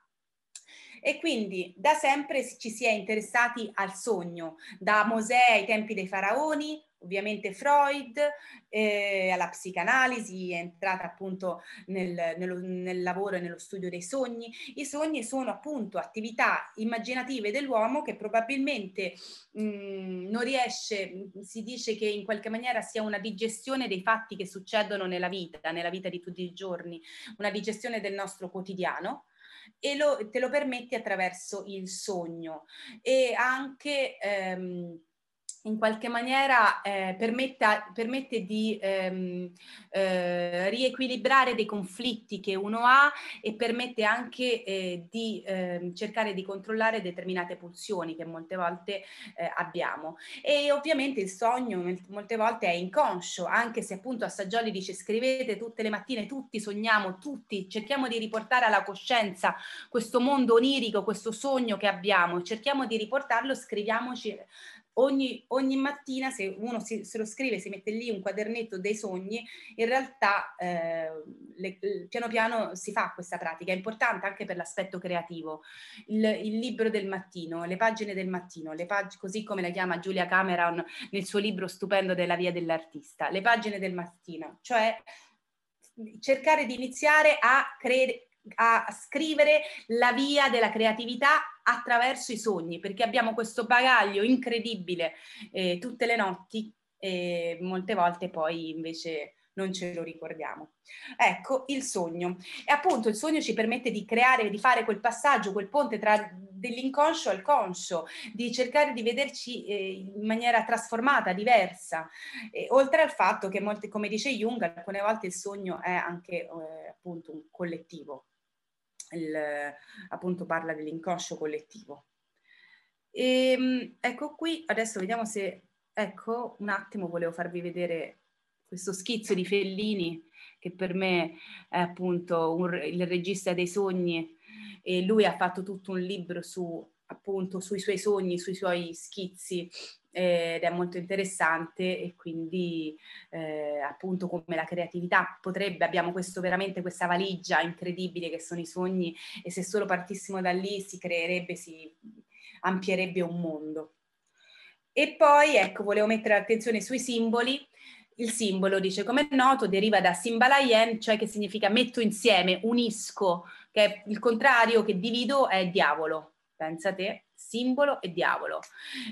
E quindi da sempre ci si è interessati al sogno, da Mosè ai tempi dei faraoni, ovviamente Freud, eh, alla psicanalisi, è entrata appunto nel, nello, nel, lavoro e nello studio dei sogni. I sogni sono appunto attività immaginative dell'uomo che probabilmente mh, mm, non riesce, si dice che in qualche maniera sia una digestione dei fatti che succedono nella vita, nella vita di tutti i giorni, una digestione del nostro quotidiano e lo, te lo permetti attraverso il sogno e anche ehm, in qualche maniera eh, permetta, permette di ehm, eh, riequilibrare dei conflitti che uno ha e permette anche eh, di ehm, cercare di controllare determinate pulsioni che molte volte eh, abbiamo. E ovviamente il sogno molte volte è inconscio, anche se appunto a Saggioli dice scrivete tutte le mattine, tutti sogniamo, tutti cerchiamo di riportare alla coscienza questo mondo onirico, questo sogno che abbiamo, cerchiamo di riportarlo, scriviamoci ogni, ogni mattina se uno si, se lo scrive, si mette lì un quadernetto dei sogni, in realtà eh, le, piano piano si fa questa pratica, è importante anche per l'aspetto creativo. Il, il libro del mattino, le pagine del mattino, pag- così come la chiama Giulia Cameron nel suo libro stupendo della via dell'artista, le pagine del mattino, cioè cercare di iniziare a credere a scrivere la via della creatività attraverso i sogni, perché abbiamo questo bagaglio incredibile eh, tutte le notti e molte volte poi invece non ce lo ricordiamo. Ecco, il sogno. E appunto il sogno ci permette di creare, di fare quel passaggio, quel ponte tra dell'inconscio al conscio, di cercare di vederci eh, in maniera trasformata, diversa. E, oltre al fatto che, molte, come dice Jung, alcune volte il sogno è anche eh, appunto un collettivo, il, appunto parla dell'inconscio collettivo. E, ehm, ecco qui, adesso vediamo se, ecco, un attimo volevo farvi vedere questo schizzo di Fellini che per me è appunto un, il regista dei sogni e lui ha fatto tutto un libro su appunto sui suoi sogni, sui suoi schizzi ed è molto interessante e quindi eh, appunto come la creatività potrebbe, abbiamo questo veramente questa valigia incredibile che sono i sogni e se solo partissimo da lì si creerebbe, si ampierebbe un mondo. E poi ecco, volevo mettere l'attenzione sui simboli. Il simbolo, dice, come è noto, deriva da simbalayen, cioè che significa metto insieme, unisco, che è il contrario che divido è diavolo. Pensa te simbolo e diavolo.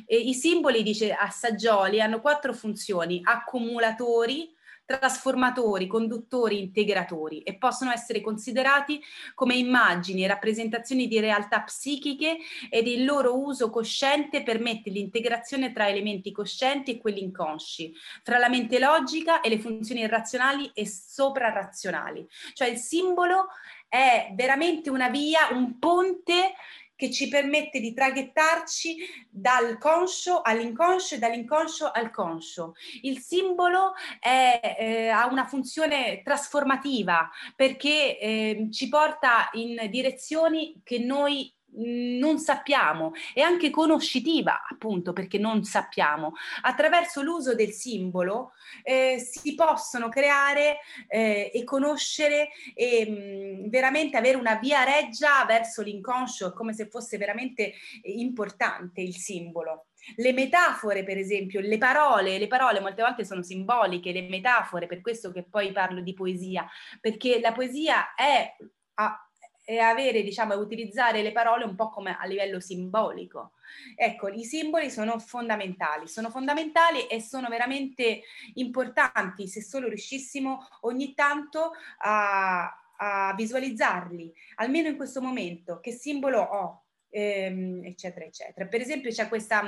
E I simboli, dice Assaggioli, hanno quattro funzioni, accumulatori, trasformatori, conduttori, integratori e possono essere considerati come immagini e rappresentazioni di realtà psichiche ed il loro uso cosciente permette l'integrazione tra elementi coscienti e quelli inconsci, fra la mente logica e le funzioni irrazionali e soprarazionali. Cioè il simbolo è veramente una via, un ponte che ci permette di traghettarci dal conscio all'inconscio e dall'inconscio al conscio. Il simbolo è, eh, ha una funzione trasformativa perché eh, ci porta in direzioni che noi non sappiamo, è anche conoscitiva appunto perché non sappiamo. Attraverso l'uso del simbolo eh, si possono creare eh, e conoscere e mh, veramente avere una via reggia verso l'inconscio, come se fosse veramente importante il simbolo. Le metafore, per esempio, le parole, le parole molte volte sono simboliche, le metafore, per questo che poi parlo di poesia, perché la poesia è a, e avere, diciamo, utilizzare le parole un po' come a livello simbolico. Ecco, i simboli sono fondamentali, sono fondamentali e sono veramente importanti se solo riuscissimo ogni tanto a, a visualizzarli, almeno in questo momento, che simbolo ho, ehm, eccetera, eccetera. Per esempio c'è questa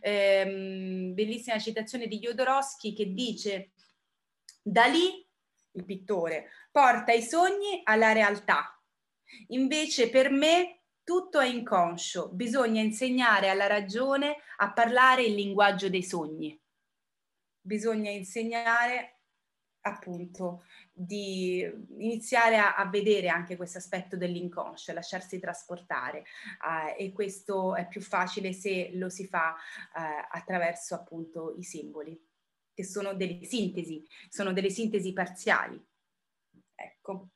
ehm, bellissima citazione di Jodorowsky che dice da lì il pittore porta i sogni alla realtà Invece per me tutto è inconscio, bisogna insegnare alla ragione a parlare il linguaggio dei sogni. Bisogna insegnare appunto di iniziare a, a vedere anche questo aspetto dell'inconscio, lasciarsi trasportare eh, e questo è più facile se lo si fa eh, attraverso appunto i simboli, che sono delle sintesi, sono delle sintesi parziali. Ecco.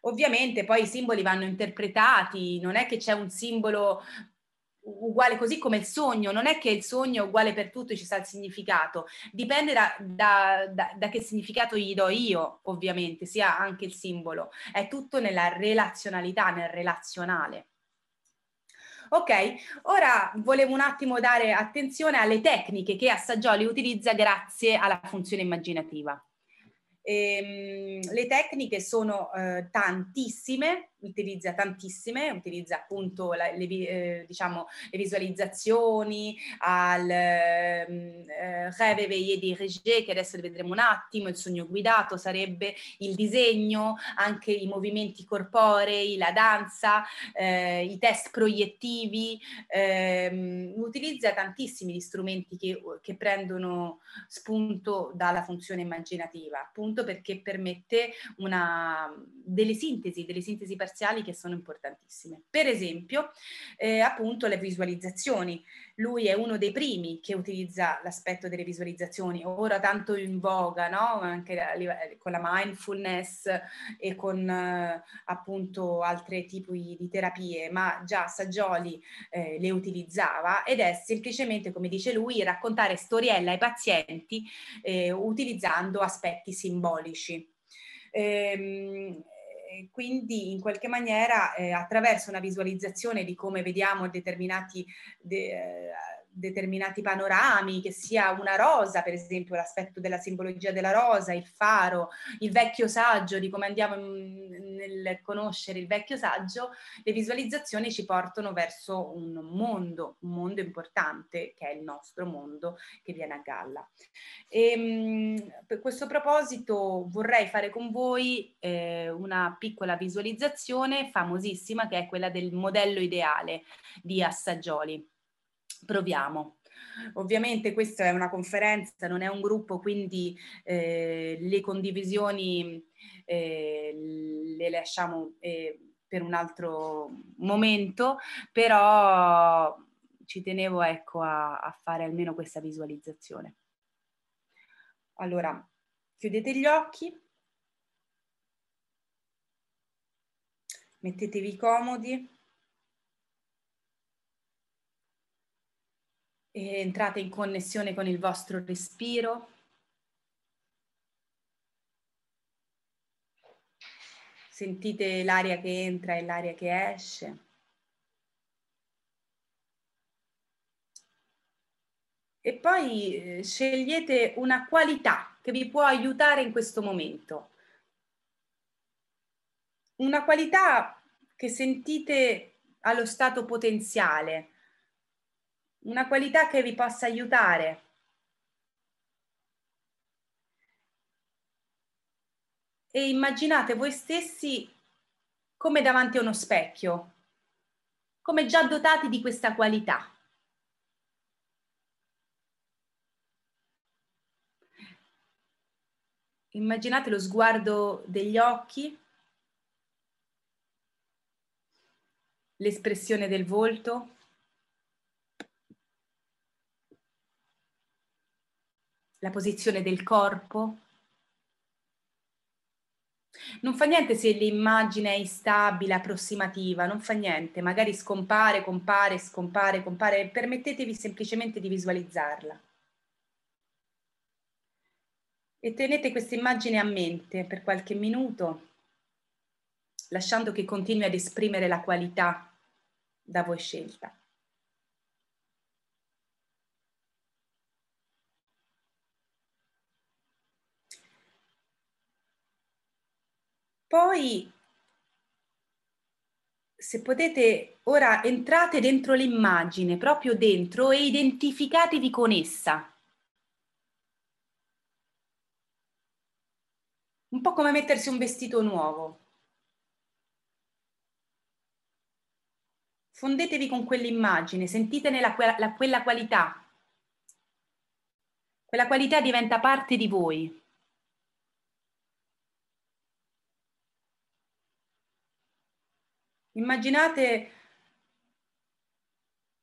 Ovviamente poi i simboli vanno interpretati, non è che c'è un simbolo uguale così come il sogno, non è che il sogno è uguale per tutto e ci sta il significato, dipende da, da, da, da, che significato gli do io, ovviamente, sia anche il simbolo, è tutto nella relazionalità, nel relazionale. Ok, ora volevo un attimo dare attenzione alle tecniche che Assaggioli utilizza grazie alla funzione immaginativa. Ehm, le tecniche sono eh, tantissime, utilizza tantissime, utilizza appunto la, le, eh, diciamo, le visualizzazioni, al ehm, eh, Rêve éveillé di Réger, che adesso vedremo un attimo, il sogno guidato sarebbe il disegno, anche i movimenti corporei, la danza, eh, i test proiettivi, ehm, utilizza tantissimi gli strumenti che, che prendono spunto dalla funzione immaginativa, appunto perché permette una, delle sintesi, delle sintesi parziali che sono importantissime. Per esempio, eh, appunto le visualizzazioni. Lui è uno dei primi che utilizza l'aspetto delle visualizzazioni, ora tanto in voga, no? anche con la mindfulness e con eh, appunto altri tipi di terapie, ma già Saggioli eh, le utilizzava ed è semplicemente, come dice lui, raccontare storielle ai pazienti eh, utilizzando aspetti simbolici. Ehm, quindi in qualche maniera eh, attraverso una visualizzazione di come vediamo determinati de, eh, determinati panorami, che sia una rosa, per esempio l'aspetto della simbologia della rosa, il faro, il vecchio saggio, di come andiamo nel conoscere il vecchio saggio, le visualizzazioni ci portano verso un mondo, un mondo importante che è il nostro mondo che viene a galla. E, ehm, per questo proposito vorrei fare con voi eh, una piccola visualizzazione famosissima che è quella del modello ideale di Assaggioli proviamo. Ovviamente questa è una conferenza, non è un gruppo, quindi eh, le condivisioni eh, le lasciamo eh, per un altro momento, però ci tenevo ecco, a, a fare almeno questa visualizzazione. Allora, chiudete gli occhi, mettetevi comodi. Entrate in connessione con il vostro respiro. Sentite l'aria che entra e l'aria che esce. E poi eh, scegliete una qualità che vi può aiutare in questo momento. Una qualità che sentite allo stato potenziale, una qualità che vi possa aiutare. E immaginate voi stessi come davanti a uno specchio, come già dotati di questa qualità. Immaginate lo sguardo degli occhi l'espressione del volto. La posizione del corpo. Non fa niente se l'immagine è instabile, approssimativa, non fa niente, magari scompare, compare, scompare, compare, permettetevi semplicemente di visualizzarla. E tenete questa immagine a mente per qualche minuto, lasciando che continui ad esprimere la qualità da voi scelta. Poi, se potete, ora entrate dentro l'immagine, proprio dentro, e identificatevi con essa. Un po' come mettersi un vestito nuovo. Fondetevi con quell'immagine, sentitene la, la, quella qualità. Quella qualità diventa parte di voi. Immaginate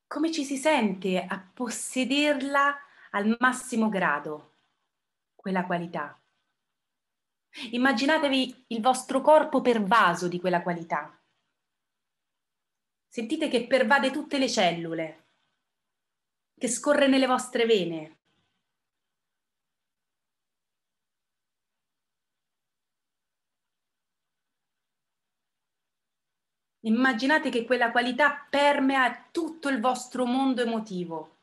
come ci si sente a possederla al massimo grado, quella qualità. Immaginatevi il vostro corpo pervaso di quella qualità. Sentite che pervade tutte le cellule, che scorre nelle vostre vene, Immaginate che quella qualità permea tutto il vostro mondo emotivo,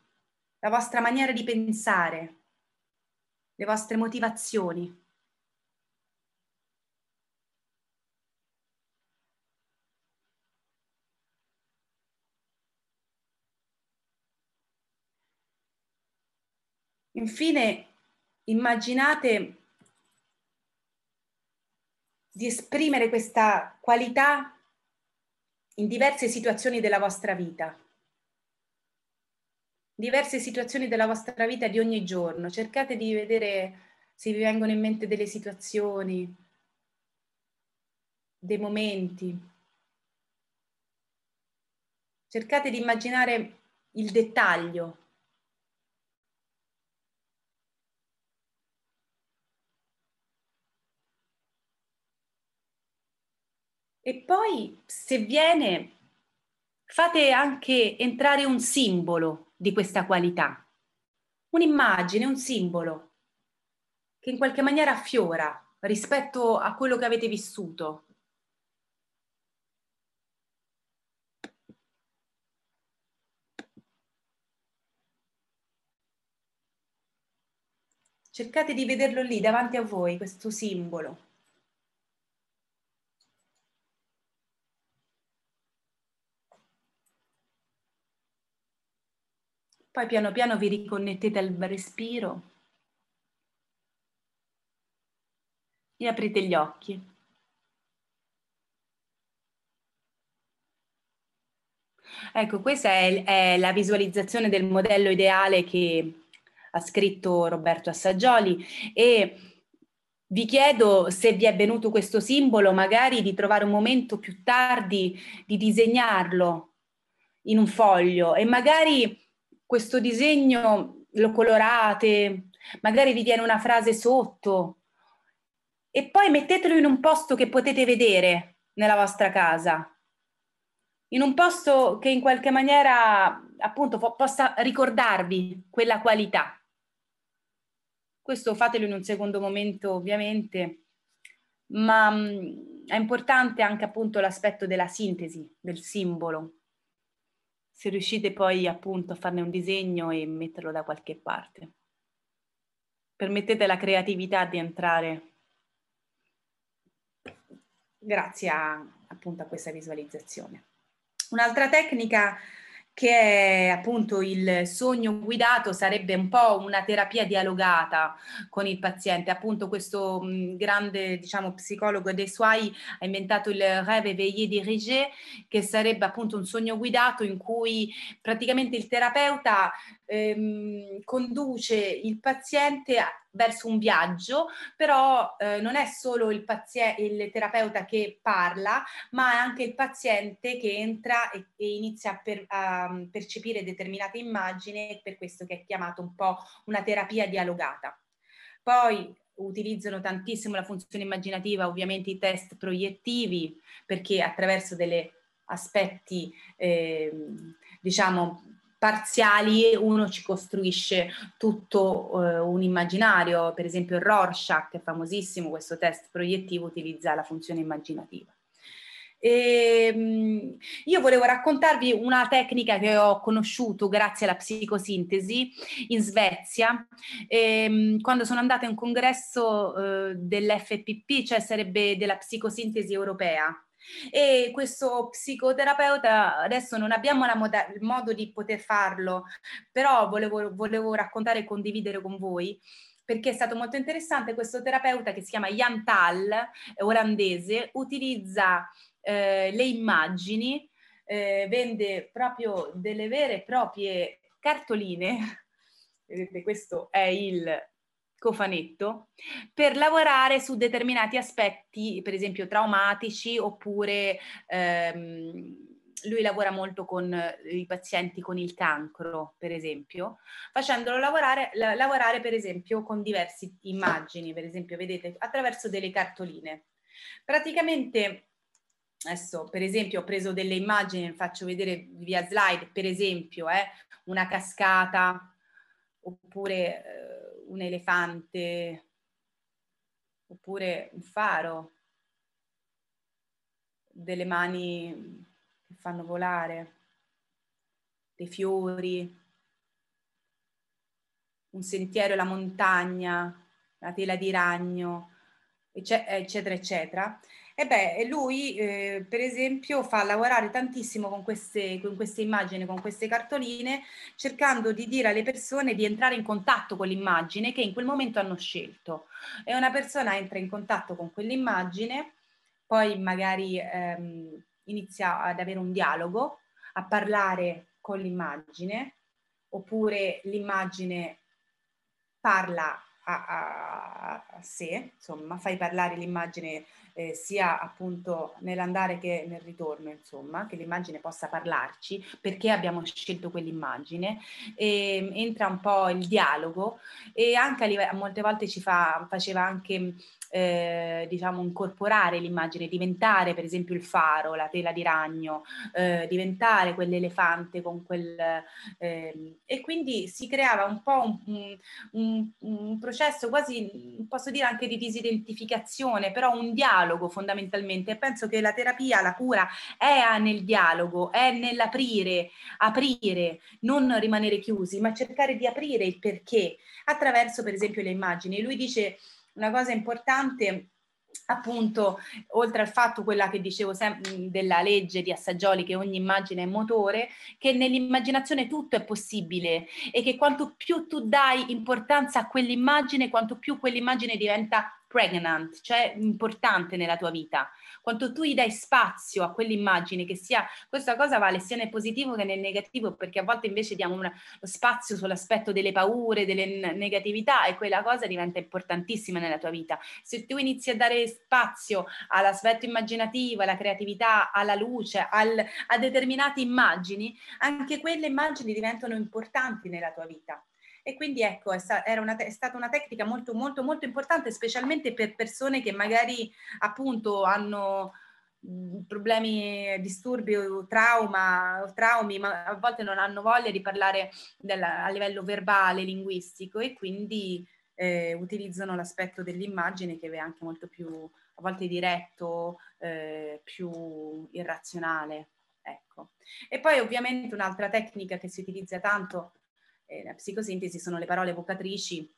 la vostra maniera di pensare, le vostre motivazioni. Infine, immaginate di esprimere questa qualità in diverse situazioni della vostra vita. Diverse situazioni della vostra vita di ogni giorno. Cercate di vedere se vi vengono in mente delle situazioni, dei momenti. Cercate di immaginare il dettaglio E poi, se viene, fate anche entrare un simbolo di questa qualità, un'immagine, un simbolo che in qualche maniera affiora rispetto a quello che avete vissuto. Cercate di vederlo lì davanti a voi, questo simbolo. Poi piano piano vi riconnettete al respiro e aprite gli occhi. Ecco, questa è, è, la visualizzazione del modello ideale che ha scritto Roberto Assaggioli e vi chiedo se vi è venuto questo simbolo, magari di trovare un momento più tardi di disegnarlo in un foglio e magari questo disegno lo colorate, magari vi viene una frase sotto e poi mettetelo in un posto che potete vedere nella vostra casa, in un posto che in qualche maniera appunto po- possa ricordarvi quella qualità. Questo fatelo in un secondo momento ovviamente, ma mh, mm, è importante anche appunto l'aspetto della sintesi del simbolo, se riuscite poi appunto a farne un disegno e metterlo da qualche parte. Permettete alla creatività di entrare grazie a, appunto a questa visualizzazione. Un'altra tecnica che è appunto il sogno guidato sarebbe un po' una terapia dialogata con il paziente. Appunto questo mh, grande diciamo psicologo dei suoi ha inventato il rêve éveillé dirigé che sarebbe appunto un sogno guidato in cui praticamente il terapeuta ehm, conduce il paziente verso un viaggio, però eh, non è solo il, paziente, il terapeuta che parla, ma è anche il paziente che entra e, e inizia a, per, a, percepire determinate immagini, per questo che è chiamato un po' una terapia dialogata. Poi utilizzano tantissimo la funzione immaginativa, ovviamente i test proiettivi, perché attraverso degli aspetti, eh, diciamo, parziali uno ci costruisce tutto uh, un immaginario, per esempio Rorschach, è famosissimo, questo test proiettivo utilizza la funzione immaginativa. E, ehm, io volevo raccontarvi una tecnica che ho conosciuto grazie alla psicosintesi in Svezia, e, ehm, quando sono andata a un congresso uh, dell'FPP, cioè sarebbe della psicosintesi europea. E questo psicoterapeuta, adesso non abbiamo moda- il modo di poter farlo, però volevo, volevo raccontare e condividere con voi perché è stato molto interessante. Questo terapeuta che si chiama Jan Tal, olandese, utilizza eh, le immagini, eh, vende proprio delle vere e proprie cartoline. <laughs> Vedete, questo è il cofanetto per lavorare su determinati aspetti, per esempio traumatici oppure ehm, lui lavora molto con i pazienti con il cancro, per esempio, facendolo lavorare, la, lavorare per esempio con diverse immagini, per esempio, vedete, attraverso delle cartoline. Praticamente adesso per esempio ho preso delle immagini, faccio vedere via slide, per esempio eh, una cascata oppure eh, un elefante oppure un faro, delle mani che fanno volare, dei fiori, un sentiero la montagna, la tela di ragno, eccetera, eccetera. E beh, lui eh, per esempio fa lavorare tantissimo con queste, con queste immagini, con queste cartoline, cercando di dire alle persone di entrare in contatto con l'immagine che in quel momento hanno scelto. E una persona entra in contatto con quell'immagine, poi magari ehm, inizia ad avere un dialogo, a parlare con l'immagine, oppure l'immagine parla a, a, a sé, insomma, fai parlare l'immagine eh, sia appunto nell'andare che nel ritorno, insomma, che l'immagine possa parlarci, perché abbiamo scelto quell'immagine, e, entra un po' il dialogo e anche a livello, molte volte ci fa, faceva anche eh, diciamo, incorporare l'immagine, diventare per esempio il faro, la tela di ragno, eh, diventare quell'elefante con quel... Eh, e quindi si creava un po' un, un, un, processo quasi, posso dire anche di disidentificazione, però un dialogo fondamentalmente. E penso che la terapia, la cura è nel dialogo, è nell'aprire, aprire, non rimanere chiusi, ma cercare di aprire il perché attraverso per esempio le immagini. Lui dice una cosa importante appunto, oltre al fatto quella che dicevo sempre della legge di Assaggioli che ogni immagine è motore, che nell'immaginazione tutto è possibile e che quanto più tu dai importanza a quell'immagine, quanto più quell'immagine diventa pregnant, cioè importante nella tua vita quanto tu gli dai spazio a quell'immagine, che sia, questa cosa vale sia nel positivo che nel negativo, perché a volte invece diamo una, spazio sull'aspetto delle paure, delle negatività e quella cosa diventa importantissima nella tua vita. Se tu inizi a dare spazio all'aspetto immaginativo, alla creatività, alla luce, al, a determinate immagini, anche quelle immagini diventano importanti nella tua vita. E quindi ecco, è, sta, una, è, stata una tecnica molto, molto, molto importante, specialmente per persone che magari appunto hanno problemi, disturbi o trauma, o traumi, ma a volte non hanno voglia di parlare della, a livello verbale, linguistico e quindi eh, utilizzano l'aspetto dell'immagine che è anche molto più, a volte diretto, eh, più irrazionale. Ecco. E poi ovviamente un'altra tecnica che si utilizza tanto la psicosintesi sono le parole evocatrici,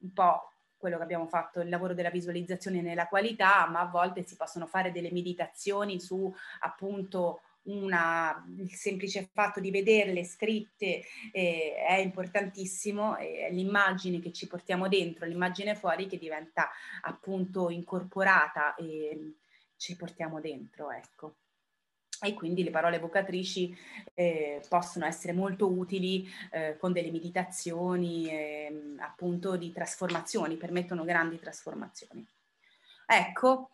un po' quello che abbiamo fatto, il lavoro della visualizzazione nella qualità, ma a volte si possono fare delle meditazioni su appunto una, il semplice fatto di vederle scritte eh, è importantissimo, è l'immagine che ci portiamo dentro, l'immagine fuori che diventa appunto incorporata e ci portiamo dentro, ecco. E quindi le parole evocatrici eh, possono essere molto utili eh, con delle meditazioni eh, appunto di trasformazioni, permettono grandi trasformazioni. Ecco,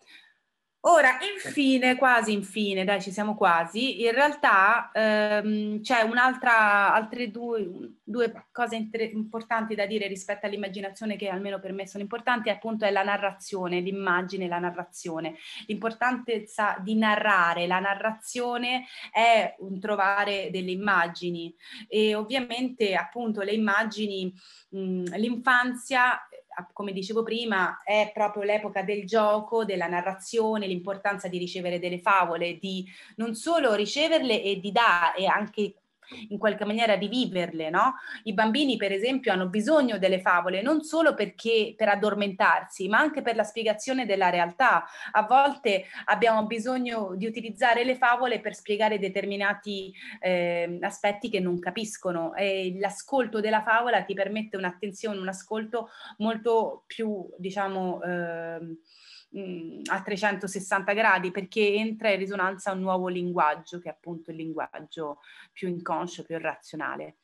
Ora, infine, quasi infine, dai, ci siamo quasi, in realtà ehm, c'è un'altra, altre due, due cose inter- importanti da dire rispetto all'immaginazione che almeno per me sono importanti, appunto è la narrazione, l'immagine, la narrazione. L'importanza di narrare, la narrazione è un trovare delle immagini e ovviamente appunto le immagini, mh, l'infanzia come dicevo prima, è proprio l'epoca del gioco, della narrazione, l'importanza di ricevere delle favole, di non solo riceverle e di dare, e anche in qualche maniera riviverle, no? I bambini, per esempio, hanno bisogno delle favole non solo perché per addormentarsi, ma anche per la spiegazione della realtà. A volte abbiamo bisogno di utilizzare le favole per spiegare determinati eh, aspetti che non capiscono e l'ascolto della favola ti permette un'attenzione, un ascolto molto più, diciamo, eh, a 360 gradi perché entra in risonanza un nuovo linguaggio che è appunto il linguaggio più inconscio, più razionale.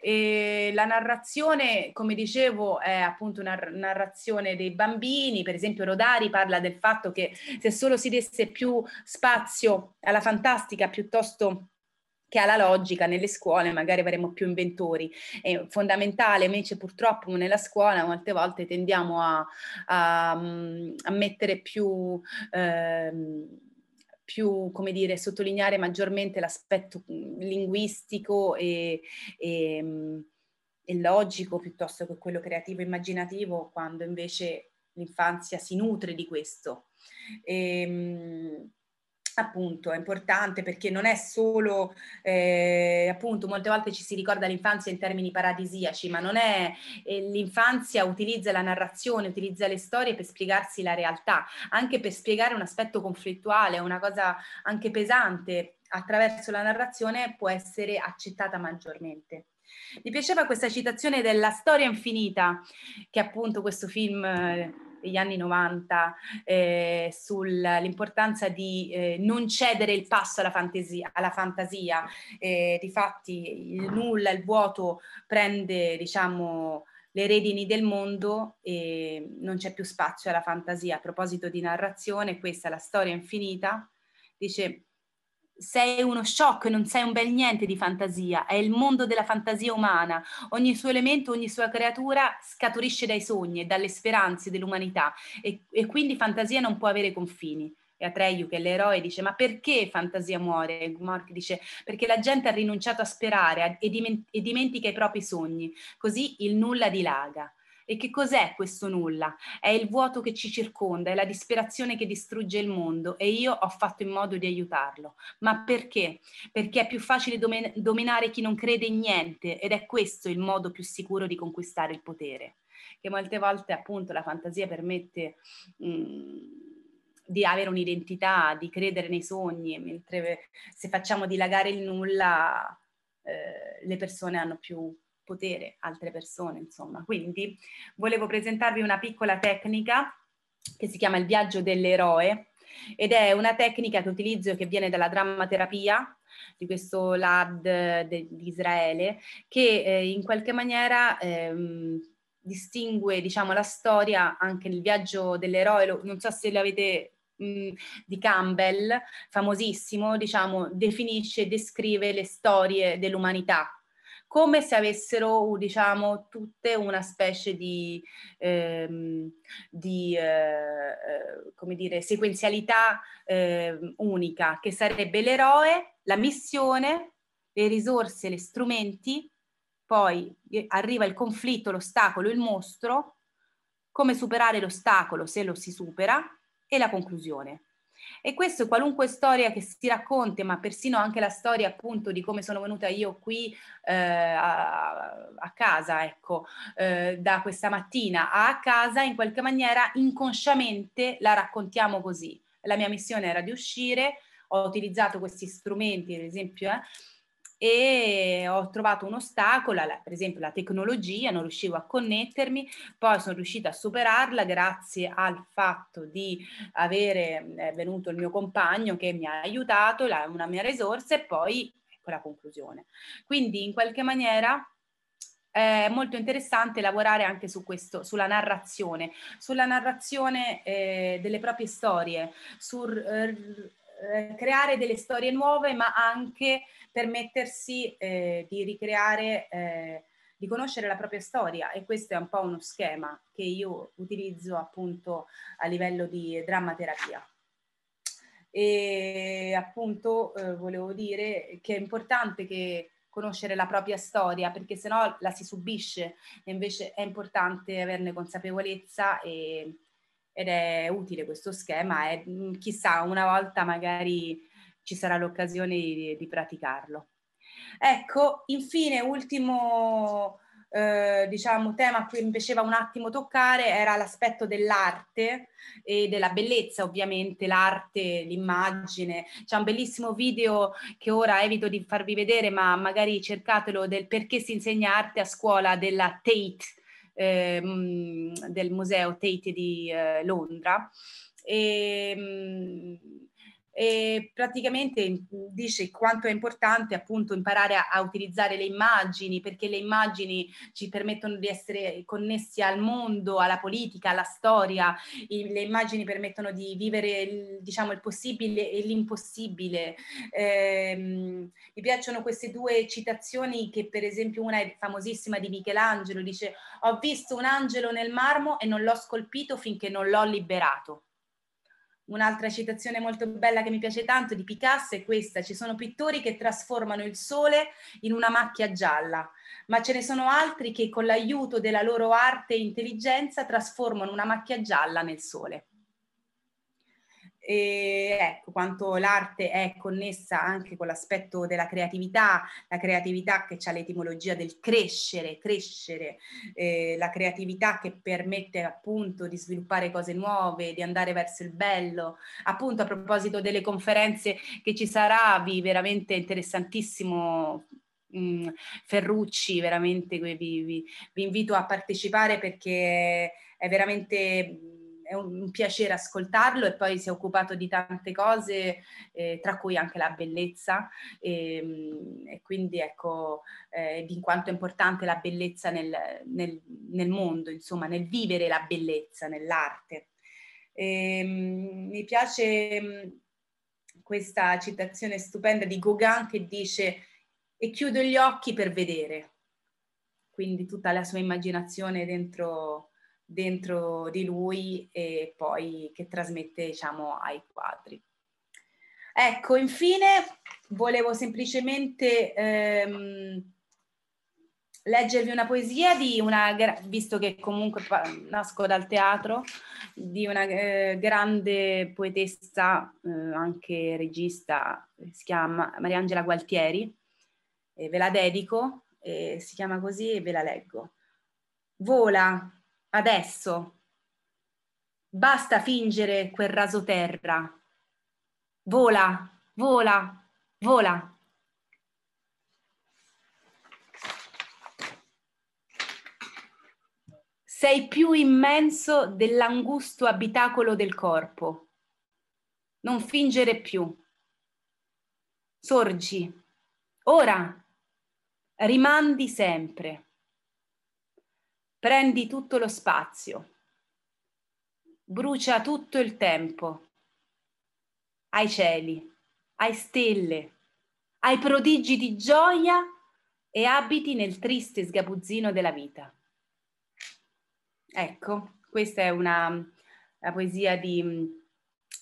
E la narrazione, come dicevo, è appunto una narrazione dei bambini, per esempio Rodari parla del fatto che se solo si desse più spazio alla fantastica piuttosto che ha la logica nelle scuole, magari avremo più inventori. È fondamentale, invece purtroppo nella scuola molte volte tendiamo a, a, a mettere più... Ehm, più, come dire, sottolineare maggiormente l'aspetto linguistico e, e, e logico piuttosto che quello creativo e immaginativo, quando invece l'infanzia si nutre di questo. E, ehm, appunto è importante perché non è solo eh, appunto molte volte ci si ricorda l'infanzia in termini paradisiaci ma non è eh, l'infanzia utilizza la narrazione utilizza le storie per spiegarsi la realtà anche per spiegare un aspetto conflittuale una cosa anche pesante attraverso la narrazione può essere accettata maggiormente. Mi piaceva questa citazione della storia infinita che appunto questo film eh, degli anni 90 eh, sull'importanza di eh, non cedere il passo alla fantasia. Alla fantasia. Eh, difatti il nulla, il vuoto prende diciamo le redini del mondo e non c'è più spazio alla fantasia. A proposito di narrazione, questa è la storia infinita. Dice sei uno shock, non sei un bel niente di fantasia, è il mondo della fantasia umana. Ogni suo elemento, ogni sua creatura scaturisce dai sogni e dalle speranze dell'umanità e, e quindi fantasia non può avere confini. E Atreyu, che è l'eroe, dice: Ma perché fantasia muore? E Mork dice: Perché la gente ha rinunciato a sperare e dimentica i propri sogni, così il nulla dilaga. E che cos'è questo nulla? È il vuoto che ci circonda, è la disperazione che distrugge il mondo e io ho fatto in modo di aiutarlo. Ma perché? Perché è più facile domen- dominare chi non crede in niente ed è questo il modo più sicuro di conquistare il potere. Che molte volte appunto la fantasia permette... Mh, mm, di avere un'identità, di credere nei sogni, mentre se facciamo dilagare il nulla, eh, le persone hanno più potere altre persone, insomma. Quindi volevo presentarvi una piccola tecnica che si chiama il viaggio dell'eroe ed è una tecnica che utilizzo che viene dalla drammaterapia di questo de, di Israele che eh, in qualche maniera ehm, distingue diciamo la storia anche nel viaggio dell'eroe, non so se l'avete di Campbell, famosissimo, diciamo, definisce e descrive le storie dell'umanità come se avessero, diciamo, tutte una specie di, ehm, di eh, eh, come dire, sequenzialità eh, unica, che sarebbe l'eroe, la missione, le risorse, gli strumenti, poi arriva il conflitto, l'ostacolo, il mostro, come superare l'ostacolo se lo si supera e la conclusione. E questo qualunque storia che si racconti, ma persino anche la storia appunto di come sono venuta io qui eh, a, a, casa, ecco, eh, da questa mattina a casa, in qualche maniera inconsciamente la raccontiamo così. La mia missione era di uscire, ho utilizzato questi strumenti, ad esempio, eh, e ho trovato un ostacolo, per esempio la tecnologia, non riuscivo a connettermi, poi sono riuscita a superarla grazie al fatto di avere venuto il mio compagno che mi ha aiutato, una mia risorsa e poi ecco la conclusione. Quindi in qualche maniera è molto interessante lavorare anche su questo, sulla narrazione, sulla narrazione eh, delle proprie storie, sul eh, creare delle storie nuove, ma anche permettersi eh, di ricreare, eh, di conoscere la propria storia. E questo è un po' uno schema che io utilizzo appunto a livello di drammaterapia. E appunto eh, volevo dire che è importante che conoscere la propria storia perché sennò la si subisce. E invece è importante averne consapevolezza e, ed è utile questo schema. E mm, chissà una volta magari ci sarà l'occasione di, di praticarlo. Ecco, infine, ultimo eh, diciamo, tema a cui mi piaceva un attimo toccare era l'aspetto dell'arte e della bellezza, ovviamente, l'arte, l'immagine. C'è un bellissimo video che ora evito di farvi vedere, ma magari cercatelo del perché si insegna arte a scuola della Tate, eh, del museo Tate di eh, Londra. E, mh, e praticamente dice quanto è importante appunto imparare a, a, utilizzare le immagini perché le immagini ci permettono di essere connessi al mondo, alla politica, alla storia, I, le immagini permettono di vivere il, diciamo il possibile e l'impossibile. Eh, mi piacciono queste due citazioni che per esempio una è famosissima di Michelangelo, dice ho visto un angelo nel marmo e non l'ho scolpito finché non l'ho liberato. Un'altra citazione molto bella che mi piace tanto di Picasso è questa, ci sono pittori che trasformano il sole in una macchia gialla, ma ce ne sono altri che con l'aiuto della loro arte e intelligenza trasformano una macchia gialla nel sole. E ecco quanto l'arte è connessa anche con l'aspetto della creatività, la creatività che ha l'etimologia del crescere, crescere, eh, la creatività che permette appunto di sviluppare cose nuove, di andare verso il bello. Appunto a proposito delle conferenze che ci sarà, vi veramente interessantissimo mm, Ferrucci, veramente vi, vi, vi invito a partecipare perché è veramente è un piacere ascoltarlo e poi si è occupato di tante cose, eh, tra cui anche la bellezza e, ehm, e quindi ecco eh, di quanto è importante la bellezza nel, nel, nel, mondo, insomma nel vivere la bellezza, nell'arte. E, ehm, mi piace mm, questa citazione stupenda di Gauguin che dice e chiudo gli occhi per vedere, quindi tutta la sua immaginazione dentro dentro di lui e poi che trasmette diciamo ai quadri. Ecco, infine volevo semplicemente ehm, leggervi una poesia di una, visto che comunque nasco dal teatro, di una eh, grande poetessa, eh, anche regista, si chiama Mariangela Gualtieri, e ve la dedico, si chiama così e ve la leggo. Vola, Adesso basta fingere quel raso terra. Vola, vola, vola. Sei più immenso dell'angusto abitacolo del corpo. Non fingere più. Sorgi. Ora rimandi sempre. Prendi tutto lo spazio, brucia tutto il tempo, ai cieli, ai stelle, ai prodigi di gioia e abiti nel triste sgabuzzino della vita. Ecco, questa è una poesia di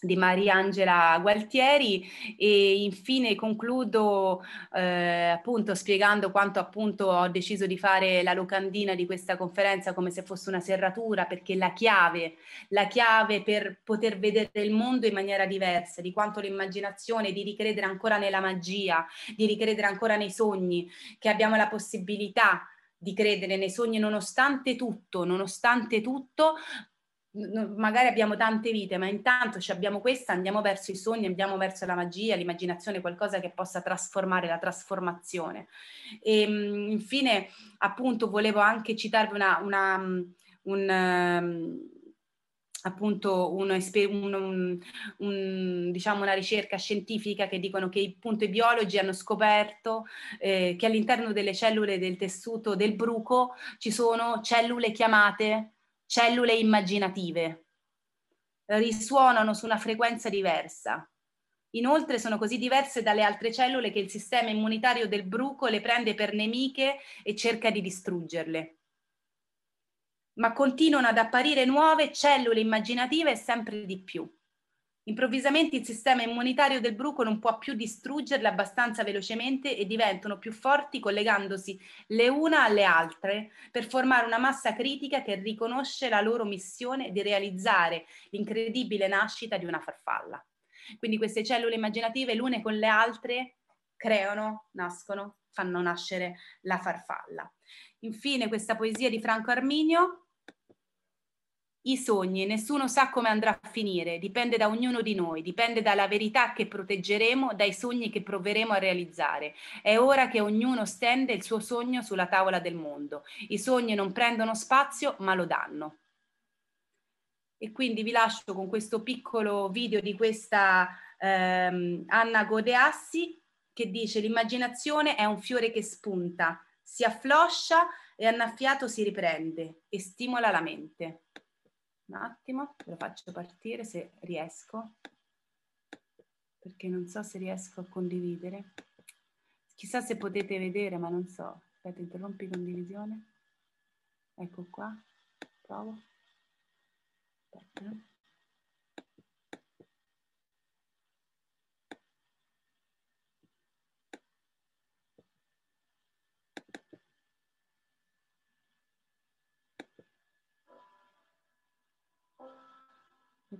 di Mariangela Gualtieri. E infine concludo eh, appunto spiegando quanto appunto ho deciso di fare la locandina di questa conferenza come se fosse una serratura perché la chiave, la chiave per poter vedere il mondo in maniera diversa, di quanto l'immaginazione, di ricredere ancora nella magia, di ricredere ancora nei sogni, che abbiamo la possibilità di credere nei sogni nonostante tutto, nonostante tutto, magari abbiamo tante vite, ma intanto abbiamo questa, andiamo verso i sogni, andiamo verso la magia, l'immaginazione, qualcosa che possa trasformare la trasformazione. E infine, appunto, volevo anche citarvi una, una un, um, appunto un, un, un, diciamo una ricerca scientifica che dicono che appunto i biologi hanno scoperto eh, che all'interno delle cellule del tessuto del bruco ci sono cellule chiamate cellule immaginative, risuonano su una frequenza diversa. Inoltre sono così diverse dalle altre cellule che il sistema immunitario del bruco le prende per nemiche e cerca di distruggerle ma continuano ad apparire nuove cellule immaginative sempre di più. Improvvisamente il sistema immunitario del bruco non può più distruggerle abbastanza velocemente e diventano più forti collegandosi le una alle altre per formare una massa critica che riconosce la loro missione di realizzare l'incredibile nascita di una farfalla. Quindi queste cellule immaginative l'une con le altre creano, nascono, fanno nascere la farfalla. Infine questa poesia di Franco Arminio i sogni, nessuno sa come andrà a finire, dipende da ognuno di noi, dipende dalla verità che proteggeremo, dai sogni che proveremo a realizzare. È ora che ognuno stende il suo sogno sulla tavola del mondo. I sogni non prendono spazio, ma lo danno. E quindi vi lascio con questo piccolo video di questa ehm, Anna Godeassi che dice l'immaginazione è un fiore che spunta, si affloscia e annaffiato si riprende e stimola la mente un attimo, lo faccio partire se riesco, perché non so se riesco a condividere. Chissà se potete vedere, ma non so. Aspetta, interrompi condivisione. Ecco qua, provo. Aspetta.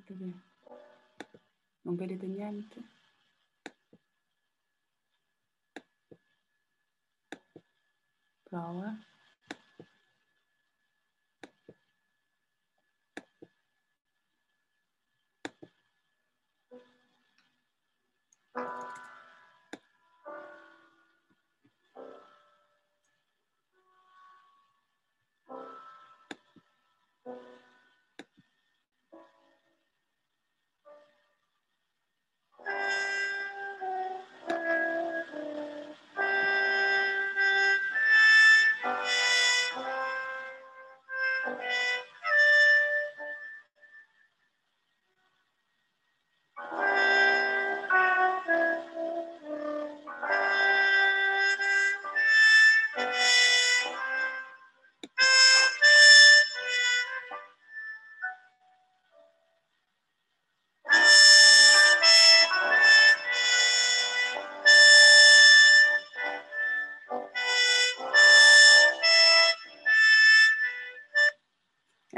Vedete? Non vedete niente? Prova.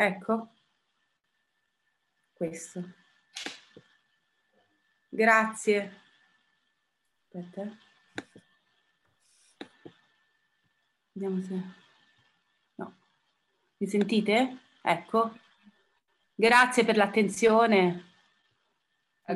Ecco, questo. Grazie. Aspetta. Vediamo se... No. Mi sentite? Ecco. Grazie per l'attenzione.